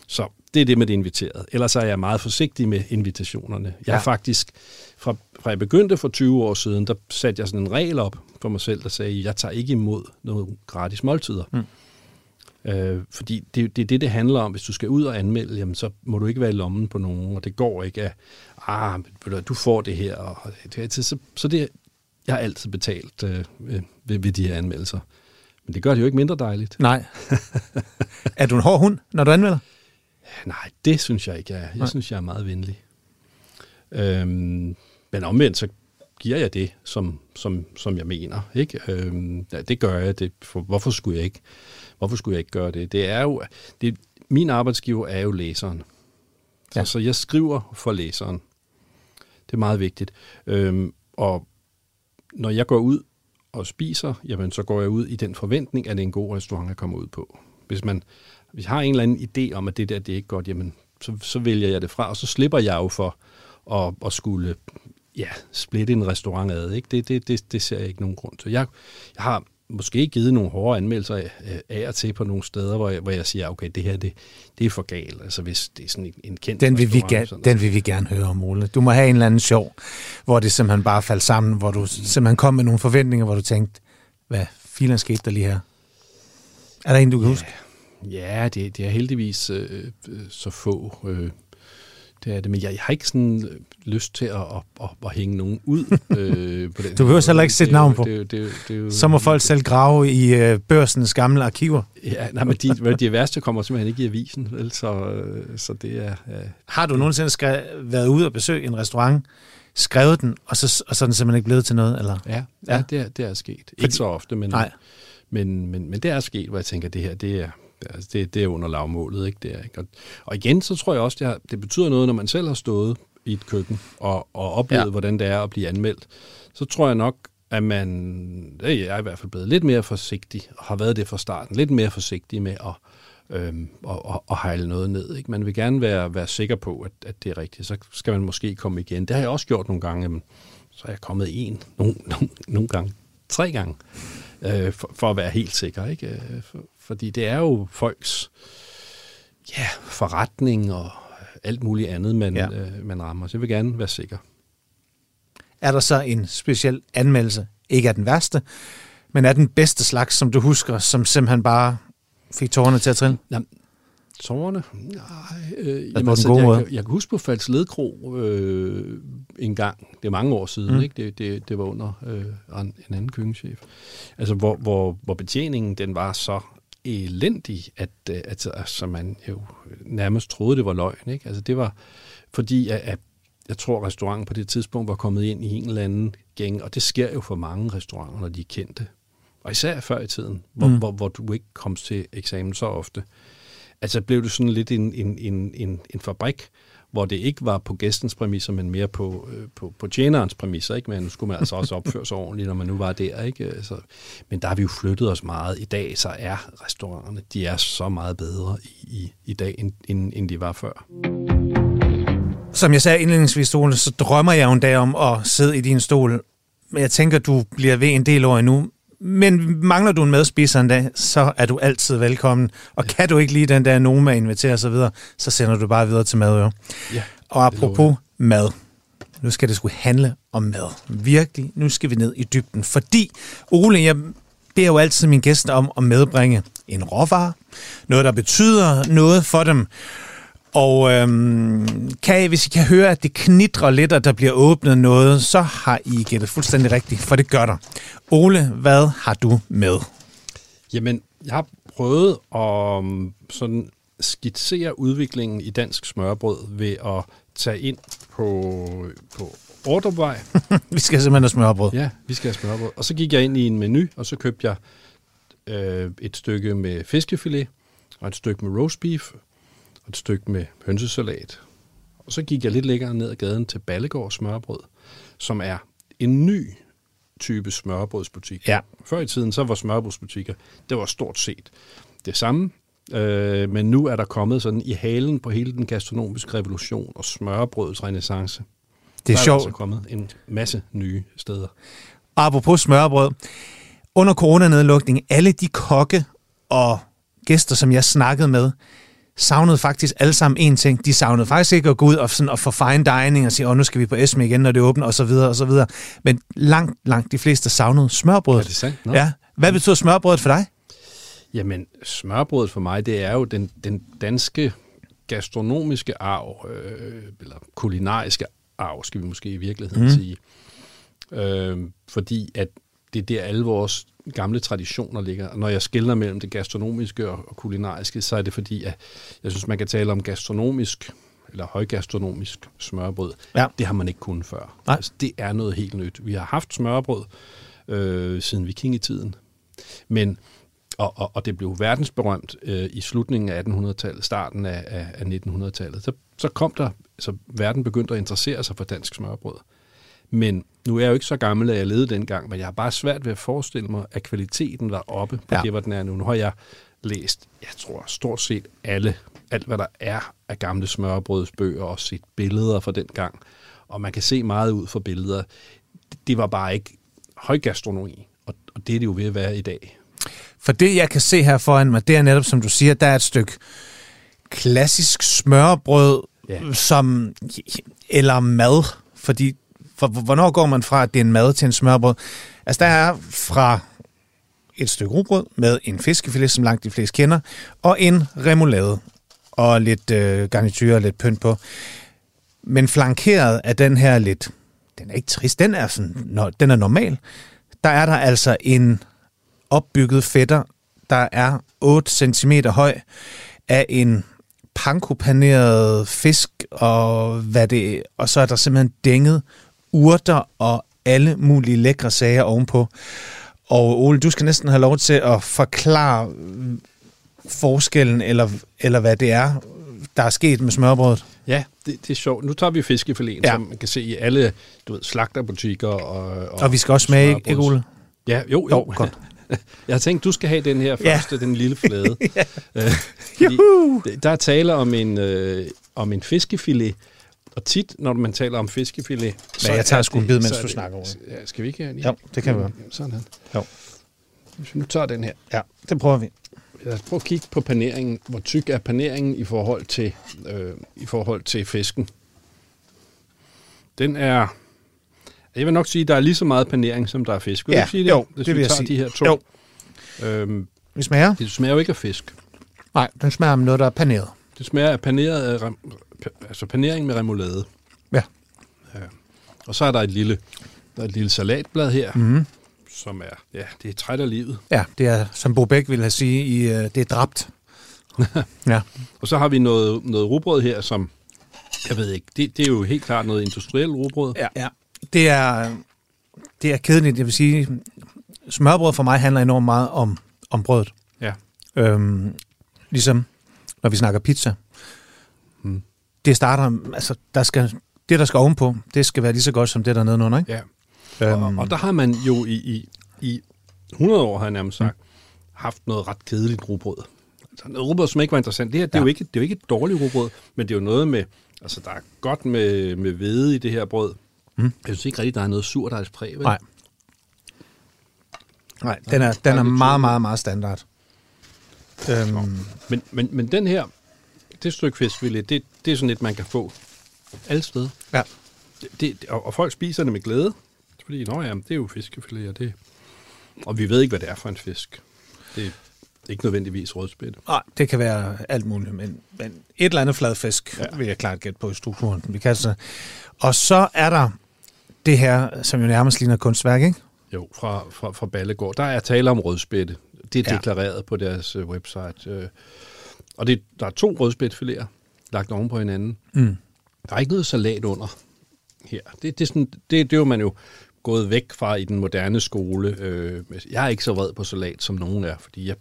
S2: Så det er det med det inviterede. Ellers er jeg meget forsigtig med invitationerne. Jeg
S1: Ja.
S2: faktisk, fra, fra jeg begyndte for 20 år siden, der satte jeg sådan en regel op for mig selv, der sagde, jeg tager ikke imod noget gratis måltider.
S1: Mm.
S2: Øh, fordi det, det er det, det handler om. Hvis du skal ud og anmelde, jamen, så må du ikke være i lommen på nogen, og det går ikke at, ah, du, får det her. Og det, så, så det, jeg har altid betalt øh, ved, ved de her anmeldelser. Men det gør det jo ikke mindre dejligt.
S1: Nej. er du en hård hund, når du anmelder?
S2: Nej, det synes jeg ikke, jeg er. Jeg
S1: Nej.
S2: synes, jeg er meget venlig. Øhm, men omvendt, så giver jeg det, som, som, som jeg mener. Ikke? Øhm, ja, det gør jeg. Det, for, hvorfor, skulle jeg ikke, hvorfor skulle jeg ikke gøre det? Det er jo, det, min arbejdsgiver er jo læseren. Så,
S1: Ja.
S2: så jeg skriver for læseren. Det er meget vigtigt. Øhm, og når jeg går ud og spiser, jamen så går jeg ud i den forventning, at det er en god restaurant at komme ud på. Hvis man hvis har en eller anden idé om, at det der det er ikke godt, jamen så, så vælger jeg det fra, og så slipper jeg jo for at, at skulle ja, splitte en restaurant ad. Ikke? Det, det, det, det ser jeg ikke nogen grund til. Jeg, jeg har måske givet nogle hårde anmeldelser af, af og til på nogle steder, hvor jeg, hvor jeg siger, okay, det her det, det er for galt. Altså hvis det er sådan en, en kendt
S1: Den vil, vi
S2: sådan
S1: den vil vi gerne høre om, Ole. Du må have en eller anden sjov, hvor det simpelthen bare faldt sammen, hvor du simpelthen kom med nogle forventninger, hvor du tænkte, hvad filen skete der lige her? Er der en, du kan huske?
S2: Ja, det, det er heldigvis øh, øh, så få. Øh, det er det, men jeg, jeg har ikke sådan øh, lyst til at, at, at, at hænge nogen ud. Øh, på den
S1: Du behøver heller ikke sætte
S2: Det
S1: navn på.
S2: Det, det, det, er jo-
S1: Så må folk selv grave i øh, børsens gamle arkiver.
S2: Ja, nej, men de, de værste kommer simpelthen ikke i avisen, vel? Så, øh, så det er... Ja.
S1: Har du nogensinde skrevet, været ude og besøge en restaurant, skrevet den, og så, og så er den simpelthen ikke blevet til noget? Eller?
S2: Ja,
S1: Ja.
S2: ja. det, er, det er sket.
S1: Fordi-
S2: Ikke så ofte, men,
S1: Nej.
S2: men, men, men det er sket, hvor jeg tænker, det her, det er, Altså, det, det er under lavmålet, ikke? Det er, ikke? Og, og igen, så tror jeg også, det, har, det betyder noget, når man selv har stået i et køkken og, og oplevet, ja. hvordan det er at blive anmeldt. Så tror jeg nok, at man, jeg er i hvert fald blevet lidt mere forsigtig, og har været det fra starten, lidt mere forsigtig med at, øhm, og, og, og hejle noget ned. Ikke? Man vil gerne være, være sikker på, at, at det er rigtigt. Så skal man måske komme igen. Det har jeg også gjort nogle gange. Så er jeg kommet en, nogle, nogle, nogle gange, tre gange, øh, for, for at være helt sikker. Ikke? Øh, for, fordi det er jo folks ja, forretning og alt muligt andet, man, ja. øh, man rammer. Så jeg vil gerne være sikker.
S1: Er der så en speciel anmeldelse? Ikke er den værste, men er den bedste slags, som du husker, som simpelthen bare fik tårerne til at trille?
S2: Jamen, tårerne? Nej. Øh, jamen, altså, jeg, jeg, jeg kan huske på Falds Ledkro øh, en gang, det er mange år siden, mm. ikke? Det, det, det var under øh, en, en anden køkkenchef, altså hvor, hvor, hvor betjeningen den var så elendig, at, øh, at altså, man jo nærmest troede, det var løgn. Ikke? Altså, det var fordi, at, at jeg tror, restauranten på det tidspunkt var kommet ind i en eller anden gæng, og det sker jo for mange restauranter, når de er kendte. Og især før i tiden, hvor, mm. hvor, hvor du ikke kom til eksamen så ofte. Altså blev det sådan lidt en, en, en, en, en fabrik, hvor det ikke var på gæstens præmisser, men mere på, øh, på, på tjenerens præmisser. Ikke? Men nu skulle man altså også opføre sig ordentligt, når man nu var der. Ikke? Altså, men der har vi jo flyttet os meget. I dag så er restauranterne, de er så meget bedre i, i, i dag, end, end, end de var før.
S1: Som jeg sagde indledningsvis, Ole, så drømmer jeg jo en dag om at sidde i din stol. Men jeg tænker, du bliver ved en del år endnu. Men mangler du en medspiser en dag, så er du altid velkommen. Og kan du ikke lige den der Noma invitere osv., så, så sender du bare videre til Madø. Ja, og apropos mad. Nu skal det skulle handle om mad. Virkelig, nu skal vi ned i dybden. Fordi, Ole, jeg beder jo altid mine gæster om at medbringe en råvare. Noget, der betyder noget for dem. Og øhm, kan I, hvis I kan høre, at det knitrer lidt, og der bliver åbnet noget, så har I gættet fuldstændig rigtigt, for det gør der. Ole, hvad har du med?
S2: Jamen, jeg har prøvet at um, sådan skitsere udviklingen i dansk smørbrød ved at tage ind på, på Ordrupvej.
S1: vi skal simpelthen have smørbrød.
S2: Ja, vi skal have smørbrød. Og så gik jeg ind i en menu, og så købte jeg øh, et stykke med fiskefilet, og et stykke med roast beef, og et stykke med hønsesalat. Og så gik jeg lidt længere ned ad gaden til Ballegård Smørbrød, som er en ny type smørbrødsbutik.
S1: Ja.
S2: Før i tiden, så var smørbrødsbutikker, det var stort set det samme, øh, men nu er der kommet sådan i halen på hele den gastronomiske revolution og smørbrødets renaissance.
S1: Det er
S2: der
S1: sjovt.
S2: Der er altså kommet en masse nye steder.
S1: Apropos smørbrød. Under coronanedlukningen, alle de kokke og gæster, som jeg snakkede med, savnede faktisk alle sammen en ting. De savnede faktisk ikke at gå ud og, sådan, og få fine dining og sige, åh, nu skal vi på Esme igen, når det åbner, og så videre, og så videre. Men langt, langt de fleste savnede smørbrødet.
S2: Er det sandt? Nå.
S1: Ja. Hvad betyder smørbrødet for dig?
S2: Jamen, smørbrødet for mig, det er jo den, den danske gastronomiske arv, øh, eller kulinariske arv, skal vi måske i virkeligheden mm. sige. Øh, fordi at det er der alle vores gamle traditioner ligger. Når jeg skiller mellem det gastronomiske og kulinariske, så er det fordi, at jeg synes, man kan tale om gastronomisk eller højgastronomisk smørbrød. Ja. Det har man ikke kunnet før. Nej. Altså, det er noget helt nyt. Vi har haft smørbrød øh, siden vikingetiden, men og, og, og det blev verdensberømt øh, i slutningen af 1800-tallet, starten af, af, af 1900-tallet. Så, så kom der, så verden begyndte at interessere sig for dansk smørbrød. Men nu er jeg jo ikke så gammel, at jeg levede dengang, men jeg har bare svært ved at forestille mig, at kvaliteten var oppe på ja. det, hvor den er nu. Nu har jeg læst, jeg tror stort set alle, alt hvad der er af gamle smørbrødsbøger, og set billeder fra den gang. Og man kan se meget ud fra billeder. Det var bare ikke højgastronomi, og, og det er det jo ved at være i dag.
S1: For det, jeg kan se her foran mig, det er netop, som du siger, der er et stykke klassisk smørbrød, ja. som, eller mad, fordi for, hvornår går man fra, at det er en mad til en smørbrød? Altså, der er fra et stykke rugbrød med en fiskefilet, som langt de fleste kender, og en remoulade og lidt øh, garnityr og lidt pynt på. Men flankeret af den her lidt, den er ikke trist, den er, sådan, no, den er normal. Der er der altså en opbygget fætter, der er 8 cm høj, af en pankopaneret fisk, og, hvad det, og så er der simpelthen dænget urter og alle mulige lækre sager ovenpå. Og Ole, du skal næsten have lov til at forklare, forskellen, eller, eller hvad det er, der er sket med smørbrødet.
S2: Ja, det, det er sjovt. Nu tager vi fiskefiléen, ja. som man kan se i alle du ved, slagterbutikker. Og,
S1: og, og vi skal også smage, ikke Ole?
S2: Ja, jo, jo. jo godt. Jeg har tænkt, du skal have den her første, ja. den lille flade. ja. øh, der er tale om en, øh, om en fiskefilet, og tit, når man taler om fiskefilet...
S1: Så jeg tager sgu en bid, mens du snakker over
S2: Ja, skal vi ikke
S1: den? Jo, det kan vi gøre.
S2: Sådan. Jo. Hvis vi nu tager den her.
S1: Ja, det prøver vi.
S2: Lad os prøve at kigge på paneringen. Hvor tyk er paneringen i forhold til, øh, i forhold til fisken? Den er... Jeg vil nok sige, at der er lige så meget panering, som der er fisk. Vil
S1: ja,
S2: du sige
S1: det? Jo, Hvis det vil jeg sige.
S2: de her to.
S1: Jo. Øhm, det smager?
S2: Det smager jo ikke af fisk.
S1: Nej, den smager af noget, der er paneret.
S2: Det smager af paneret, af, altså panering med remoulade.
S1: Ja.
S2: ja. Og så er der et lille, der er et lille salatblad her,
S1: mm-hmm.
S2: som er, ja, det er træt af livet.
S1: Ja, det er, som Bo Bæk ville have sige, i, uh, det er dræbt. ja.
S2: Og så har vi noget, noget rugbrød her, som, jeg ved ikke, det, det er jo helt klart noget industrielt rugbrød.
S1: Ja, ja. Det er, det er kedeligt, jeg vil sige, smørbrød for mig handler enormt meget om, om brødet.
S2: Ja.
S1: Øhm, ligesom når vi snakker pizza.
S2: Hmm.
S1: Det starter, altså der skal, det der skal ovenpå, det skal være lige så godt som det der nedenunder, ikke?
S2: Ja. Øhm. Og, og der har man jo i, i, i 100 år, har jeg nærmest sagt, hmm. haft noget ret kedeligt rugbrød. Altså noget rugbrød, som ikke var interessant. Det her, det, ja. er jo ikke, det er jo ikke et dårligt rugbrød, men det er jo noget med, altså der er godt med, med hvede i det her brød. Mm. Jeg synes ikke rigtigt, der er noget surdejspræg, vel?
S1: Nej. Nej, den er, den er meget, meget, meget standard.
S2: Øhm. Men, men, men den her, det stykke fiskfilet, det, det er sådan et, man kan få alle steder.
S1: Ja.
S2: Det, det, og, og folk spiser det med glæde, fordi, nå ja, det er jo fiskefilet, og, det, og vi ved ikke, hvad det er for en fisk. Det er ikke nødvendigvis rødspætte.
S1: Nej, det kan være alt muligt, men, men et eller andet fladfisk ja. vil jeg klart gætte på i strukturen. Vi kan så. Og så er der det her, som jo nærmest ligner kunstværk, ikke?
S2: Jo, fra, fra, fra Ballegård. Der er tale om rødspætte. Det er ja. deklareret på deres uh, website. Uh, og det, der er to rødspætfiléer lagt oven på hinanden.
S1: Mm.
S2: Der er ikke noget salat under her. Det, det, er sådan, det, det er jo man jo gået væk fra i den moderne skole. Uh, jeg er ikke så vred på salat, som nogen er, fordi jeg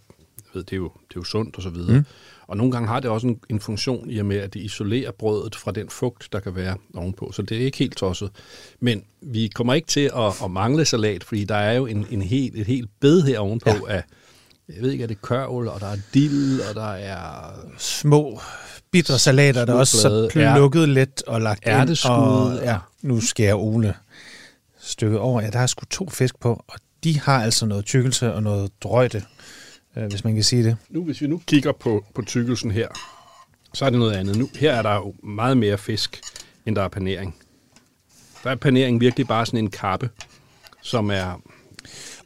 S2: ved, det er jo, det er jo sundt og så videre. Mm. Og nogle gange har det også en, en funktion i og med, at det isolerer brødet fra den fugt, der kan være ovenpå. Så det er ikke helt tosset. Men vi kommer ikke til at, at mangle salat, fordi der er jo en, en helt, et helt bed her ovenpå ja. af, jeg ved ikke, er det kørvel, og der er dild, og der er...
S1: Små bitre salater, der også så plukket let og lagt
S2: ind. Og,
S1: ja, nu jeg Ole stykket over. Ja, der er sgu to fisk på, og de har altså noget tykkelse og noget drøjte øh, hvis man kan sige det.
S2: Nu, hvis vi nu kigger på, på tykkelsen her, så er det noget andet. Nu, her er der jo meget mere fisk, end der er panering. Der er panering virkelig bare sådan en kappe, som er...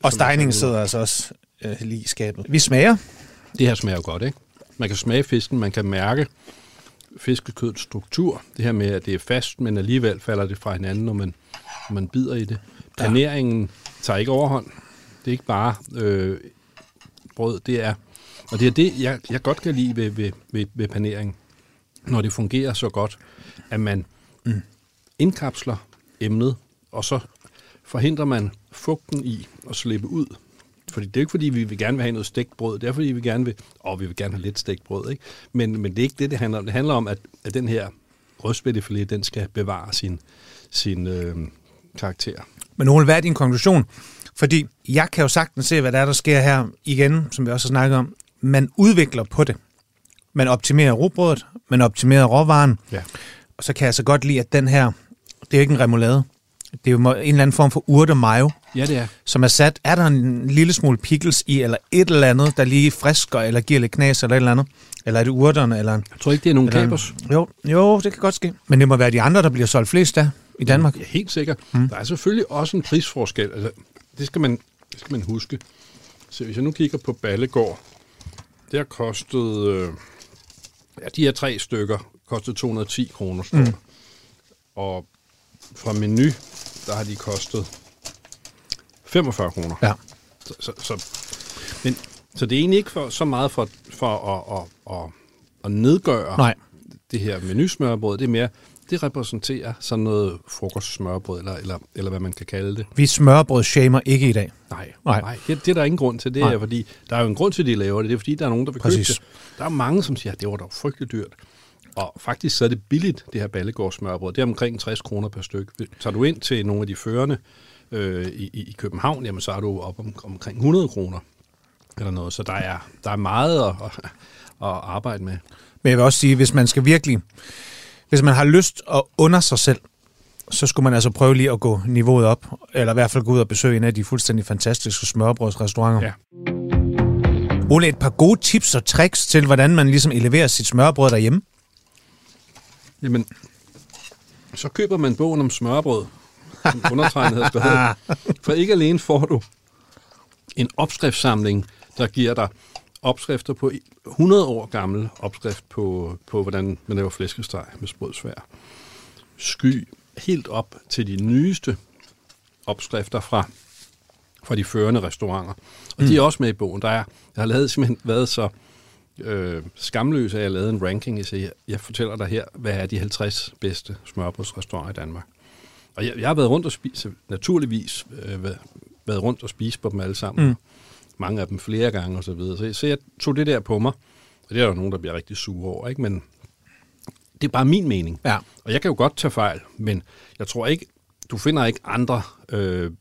S1: Og stejningen sidder altså også øh, lige skabet. Vi smager.
S2: Det her smager jo godt, ikke? Man kan smage fisken, man kan mærke fiskekødets struktur. Det her med, at det er fast, men alligevel falder det fra hinanden, når man, når man bider i det. Paneringen ja. tager ikke overhånd. Det er ikke bare øh, brød, det er, og det er det, jeg, jeg godt kan lide ved, ved, ved, ved panering, når det fungerer så godt, at man mm. indkapsler emnet, og så forhindrer man fugten i at slippe ud. Fordi det er ikke, fordi vi vil gerne vil have noget stegt brød. Det er, fordi vi gerne vil, og vi vil gerne have lidt stegt brød. Ikke? Men, men det er ikke det, det handler om. Det handler om, at, at den her rødspættefilet, den skal bevare sin, sin øh, karakter.
S1: Men Ole, hvad er din konklusion? Fordi jeg kan jo sagtens se, hvad der er, der sker her igen, som vi også har snakket om. Man udvikler på det. Man optimerer robrødet, man optimerer råvaren.
S2: Ja.
S1: Og så kan jeg så godt lide, at den her, det er jo ikke en remoulade. Det er jo en eller anden form for urte mayo.
S2: Ja, det er.
S1: Som er sat, er der en lille smule pickles i, eller et eller andet, der lige frisker, eller giver lidt knas, eller et eller andet? Eller er det urterne? Eller,
S2: jeg tror ikke, det er nogen kapers.
S1: Jo, jo, det kan godt ske. Men det må være de andre, der bliver solgt flest af i Danmark.
S2: Ja, helt sikkert. Mm. Der er selvfølgelig også en prisforskel. Altså, det skal man, det skal man huske. Så hvis jeg nu kigger på Ballegård, det har kostet, øh, ja, de her tre stykker kostet 210 kroner. Mm. Og fra Menu, der har de kostet 45 kroner.
S1: Ja.
S2: Så, så, så, men, så det er egentlig ikke for, så meget for, for at, at, at, at nedgøre
S1: Nej.
S2: det her menusmørbrød. Det er mere, det repræsenterer sådan noget frokostsmørbrød, eller, eller, eller hvad man kan kalde det.
S1: Vi smørbrød shamer ikke i dag.
S2: Nej,
S1: Nej.
S2: nej. Det, det er der ingen grund til. Det
S1: Nej.
S2: er fordi, der er jo en grund til, at de laver det. Det er fordi, der er nogen, der vil
S1: Præcis.
S2: købe det. Der er mange, som siger, at det var dog frygteligt dyrt. Og faktisk så er det billigt, det her ballegårdsmørbrød. Det er omkring 60 kroner per stykke. Tager du ind til nogle af de førende øh, i, i København, jamen så er du op om, omkring 100 kroner eller noget. Så der er, der er meget at, at, at arbejde med.
S1: Men jeg vil også sige, hvis man skal virkelig, hvis man har lyst at under sig selv, så skulle man altså prøve lige at gå niveauet op, eller i hvert fald gå ud og besøge en af de fuldstændig fantastiske smørbrødsrestauranter.
S2: Ja.
S1: Ole, et par gode tips og tricks til, hvordan man ligesom eleverer sit smørbrød derhjemme.
S2: Jamen, så køber man bogen om smørbrød, som undertegnet har skrevet. For ikke alene får du en opskriftssamling, der giver dig opskrifter på 100 år gammel opskrift på, på hvordan man laver flæskesteg med sprødsvær. Sky helt op til de nyeste opskrifter fra, fra de førende restauranter. Og mm. de er også med i bogen. Der er, jeg har lavet, simpelthen været så øh, skamløs, at jeg lavede en ranking. Jeg, siger, jeg fortæller dig her, hvad er de 50 bedste smørbrødsrestauranter i Danmark. Og jeg, jeg har været rundt og spise, naturligvis øh, været, rundt og spise på dem alle sammen. Mm. Mange af dem flere gange og så videre. Så, så jeg tog det der på mig. Og det er der jo nogen, der bliver rigtig sure over, ikke? Men det er bare min mening.
S1: Ja.
S2: Og jeg kan jo godt tage fejl, men jeg tror ikke, du finder ikke andre øh,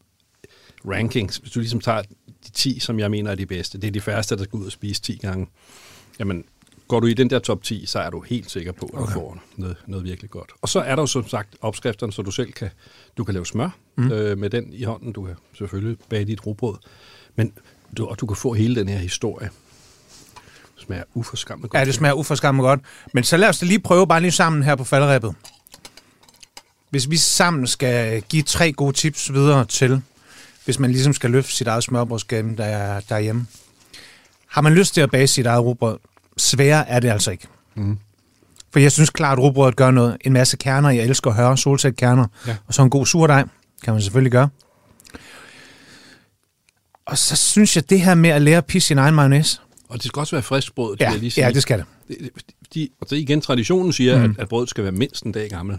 S2: rankings, hvis du ligesom tager de 10, som jeg mener er de bedste. Det er de færreste, der skal ud og spise 10 gange. Jamen, går du i den der top 10, så er du helt sikker på, at du får noget, noget virkelig godt. Og så er der jo som sagt opskrifterne, så du selv kan, du kan lave smør mm. øh, med den i hånden. Du kan selvfølgelig bage dit rugbrød. Men du, og du kan få hele den her historie. Det smager uforskammet godt.
S1: Ja, det smager uforskammet godt. Men så lad os da lige prøve bare lige sammen her på faldrebet. Hvis vi sammen skal give tre gode tips videre til, hvis man ligesom skal løfte sit eget smørbrødsgame der er derhjemme. Har man lyst til at bage sit eget rugbrød, sværere er det altså ikke.
S2: Mm.
S1: For jeg synes klart, at rugbrødet gør noget. En masse kerner, jeg elsker at høre, solsætkerner.
S2: Ja.
S1: Og så en god surdej, kan man selvfølgelig gøre. Og så synes jeg, det her med at lære at pisse sin egen mayonnaise.
S2: Og det skal også være frisk brød, det
S1: Ja,
S2: jeg lige sige.
S1: ja, det skal det.
S2: fordi, og så igen, traditionen siger, mm. at, at brødet skal være mindst en dag gammel.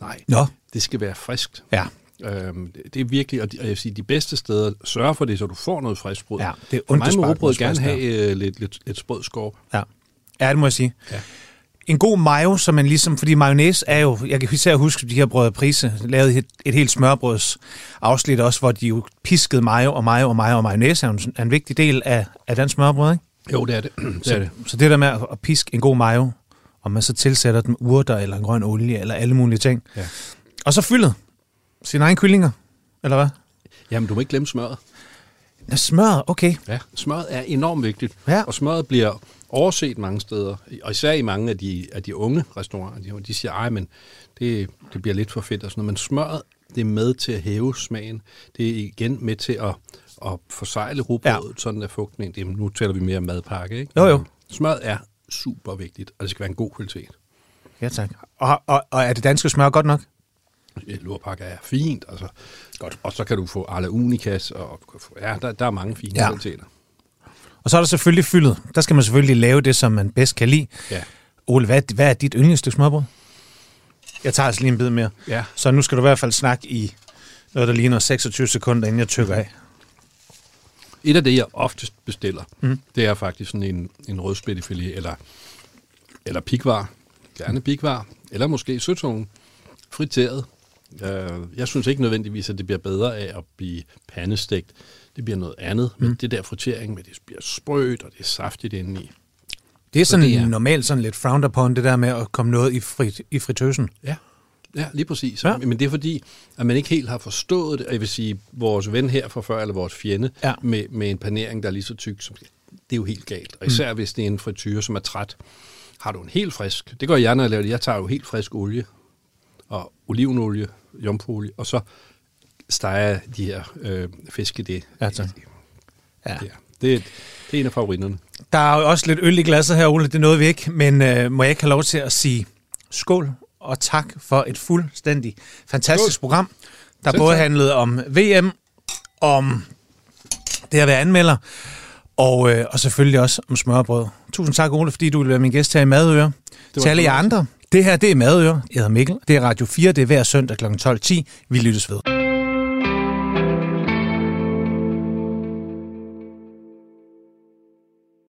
S2: Nej,
S1: Nå.
S2: det skal være friskt.
S1: Ja,
S2: Øhm, det, er virkelig, og, de, jeg vil sige, de bedste steder, sørg for det, så du får noget frisk brød.
S1: Ja, det er ondt at
S2: rugbrød gerne have øh, lidt, lidt, lidt sprød skorp.
S1: ja. Ja, det må jeg sige.
S2: Ja.
S1: En god mayo, som man ligesom, fordi mayonnaise er jo, jeg kan især huske, de her brødre Prise lavede et, et helt smørbrøds afsnit også, hvor de jo piskede mayo og mayo og mayo, og mayonnaise er en, er en vigtig del af, af den smørbrød, ikke?
S2: Jo, det er det. det, er det.
S1: Så det der med at, at piske en god mayo, og man så tilsætter den urter eller en grøn olie eller alle mulige ting.
S2: Ja.
S1: Og så fyldet sine egne kyllinger, eller hvad?
S2: Jamen, du må ikke glemme smøret.
S1: Ja, smør, okay.
S2: Ja. Smøret er enormt vigtigt,
S1: Ja.
S2: og smøret bliver overset mange steder, og især i mange af de, af de unge restauranter. De, de siger, ej, men det, det bliver lidt for fedt og sådan noget. Men smøret, det er med til at hæve smagen. Det er igen med til at, at forsejle rugbrødet, ja. sådan at fugten det, Nu taler vi mere madpakke, ikke?
S1: Jo, jo.
S2: Smøret er super vigtigt, og det skal være en god kvalitet.
S1: Ja, tak. Og, og, og er det danske smør godt nok?
S2: Et lurpakke er fint, altså. Godt. Og så kan du få Arla Unicas, og ja, der, der er mange fine
S1: ja.
S2: kvaliteter.
S1: Og så er der selvfølgelig fyldet. Der skal man selvfølgelig lave det, som man bedst kan lide.
S2: Ja.
S1: Ole, hvad, hvad er dit yndlingsstykke smørbrød? Jeg tager altså lige en bid mere.
S2: Ja.
S1: Så nu skal du i hvert fald snakke i noget, der ligner 26 sekunder, inden jeg tykker af.
S2: Et af det, jeg oftest bestiller, mm. det er faktisk sådan en, en rødspættefilet, eller, eller pikvar, gerne pikvar, eller måske søtungen, friteret. Uh, jeg synes ikke nødvendigvis, at det bliver bedre af at blive pandestegt. Det bliver noget andet, mm. men det der fritering med, det bliver sprødt, og det er saftigt indeni.
S1: Det er sådan
S2: det er-
S1: normalt sådan lidt frowned upon, det der med at komme noget i, frit, i fritøsen.
S2: Ja, ja lige præcis.
S1: Ja.
S2: Ja. Men det er fordi, at man ikke helt har forstået det. Og Jeg vil sige, vores ven her fra før, eller vores fjende,
S1: Ja.
S2: med, med en panering, der er lige så tyk, som det er jo helt galt. Og især mm. hvis det er en frityre, som er træt. Har du en helt frisk, det gør jeg, når jeg laver det. Jeg tager jo helt frisk olie, og olivenolie, jomfruolie, og så steger jeg de her øh, fisk i det.
S1: Ja, tak. Ja.
S2: Ja. Det, er, det er en af favoritterne.
S1: Der er jo også lidt øl i glasset her, Ole. Det nåede vi ikke. Men øh, må jeg ikke have lov til at sige skål og tak for et fuldstændig fantastisk
S2: Skål.
S1: program, der
S2: Selv
S1: både
S2: tak.
S1: handlede om VM, om det at være anmelder, og, øh, og selvfølgelig også om smørbrød. Tusind tak, Ole, fordi du ville være min gæst her i Madøre. Til alle jer andre, det her det er Madøre. Jeg hedder Mikkel. Det er Radio 4. Det er hver søndag kl. 12.10. Vi lyttes ved.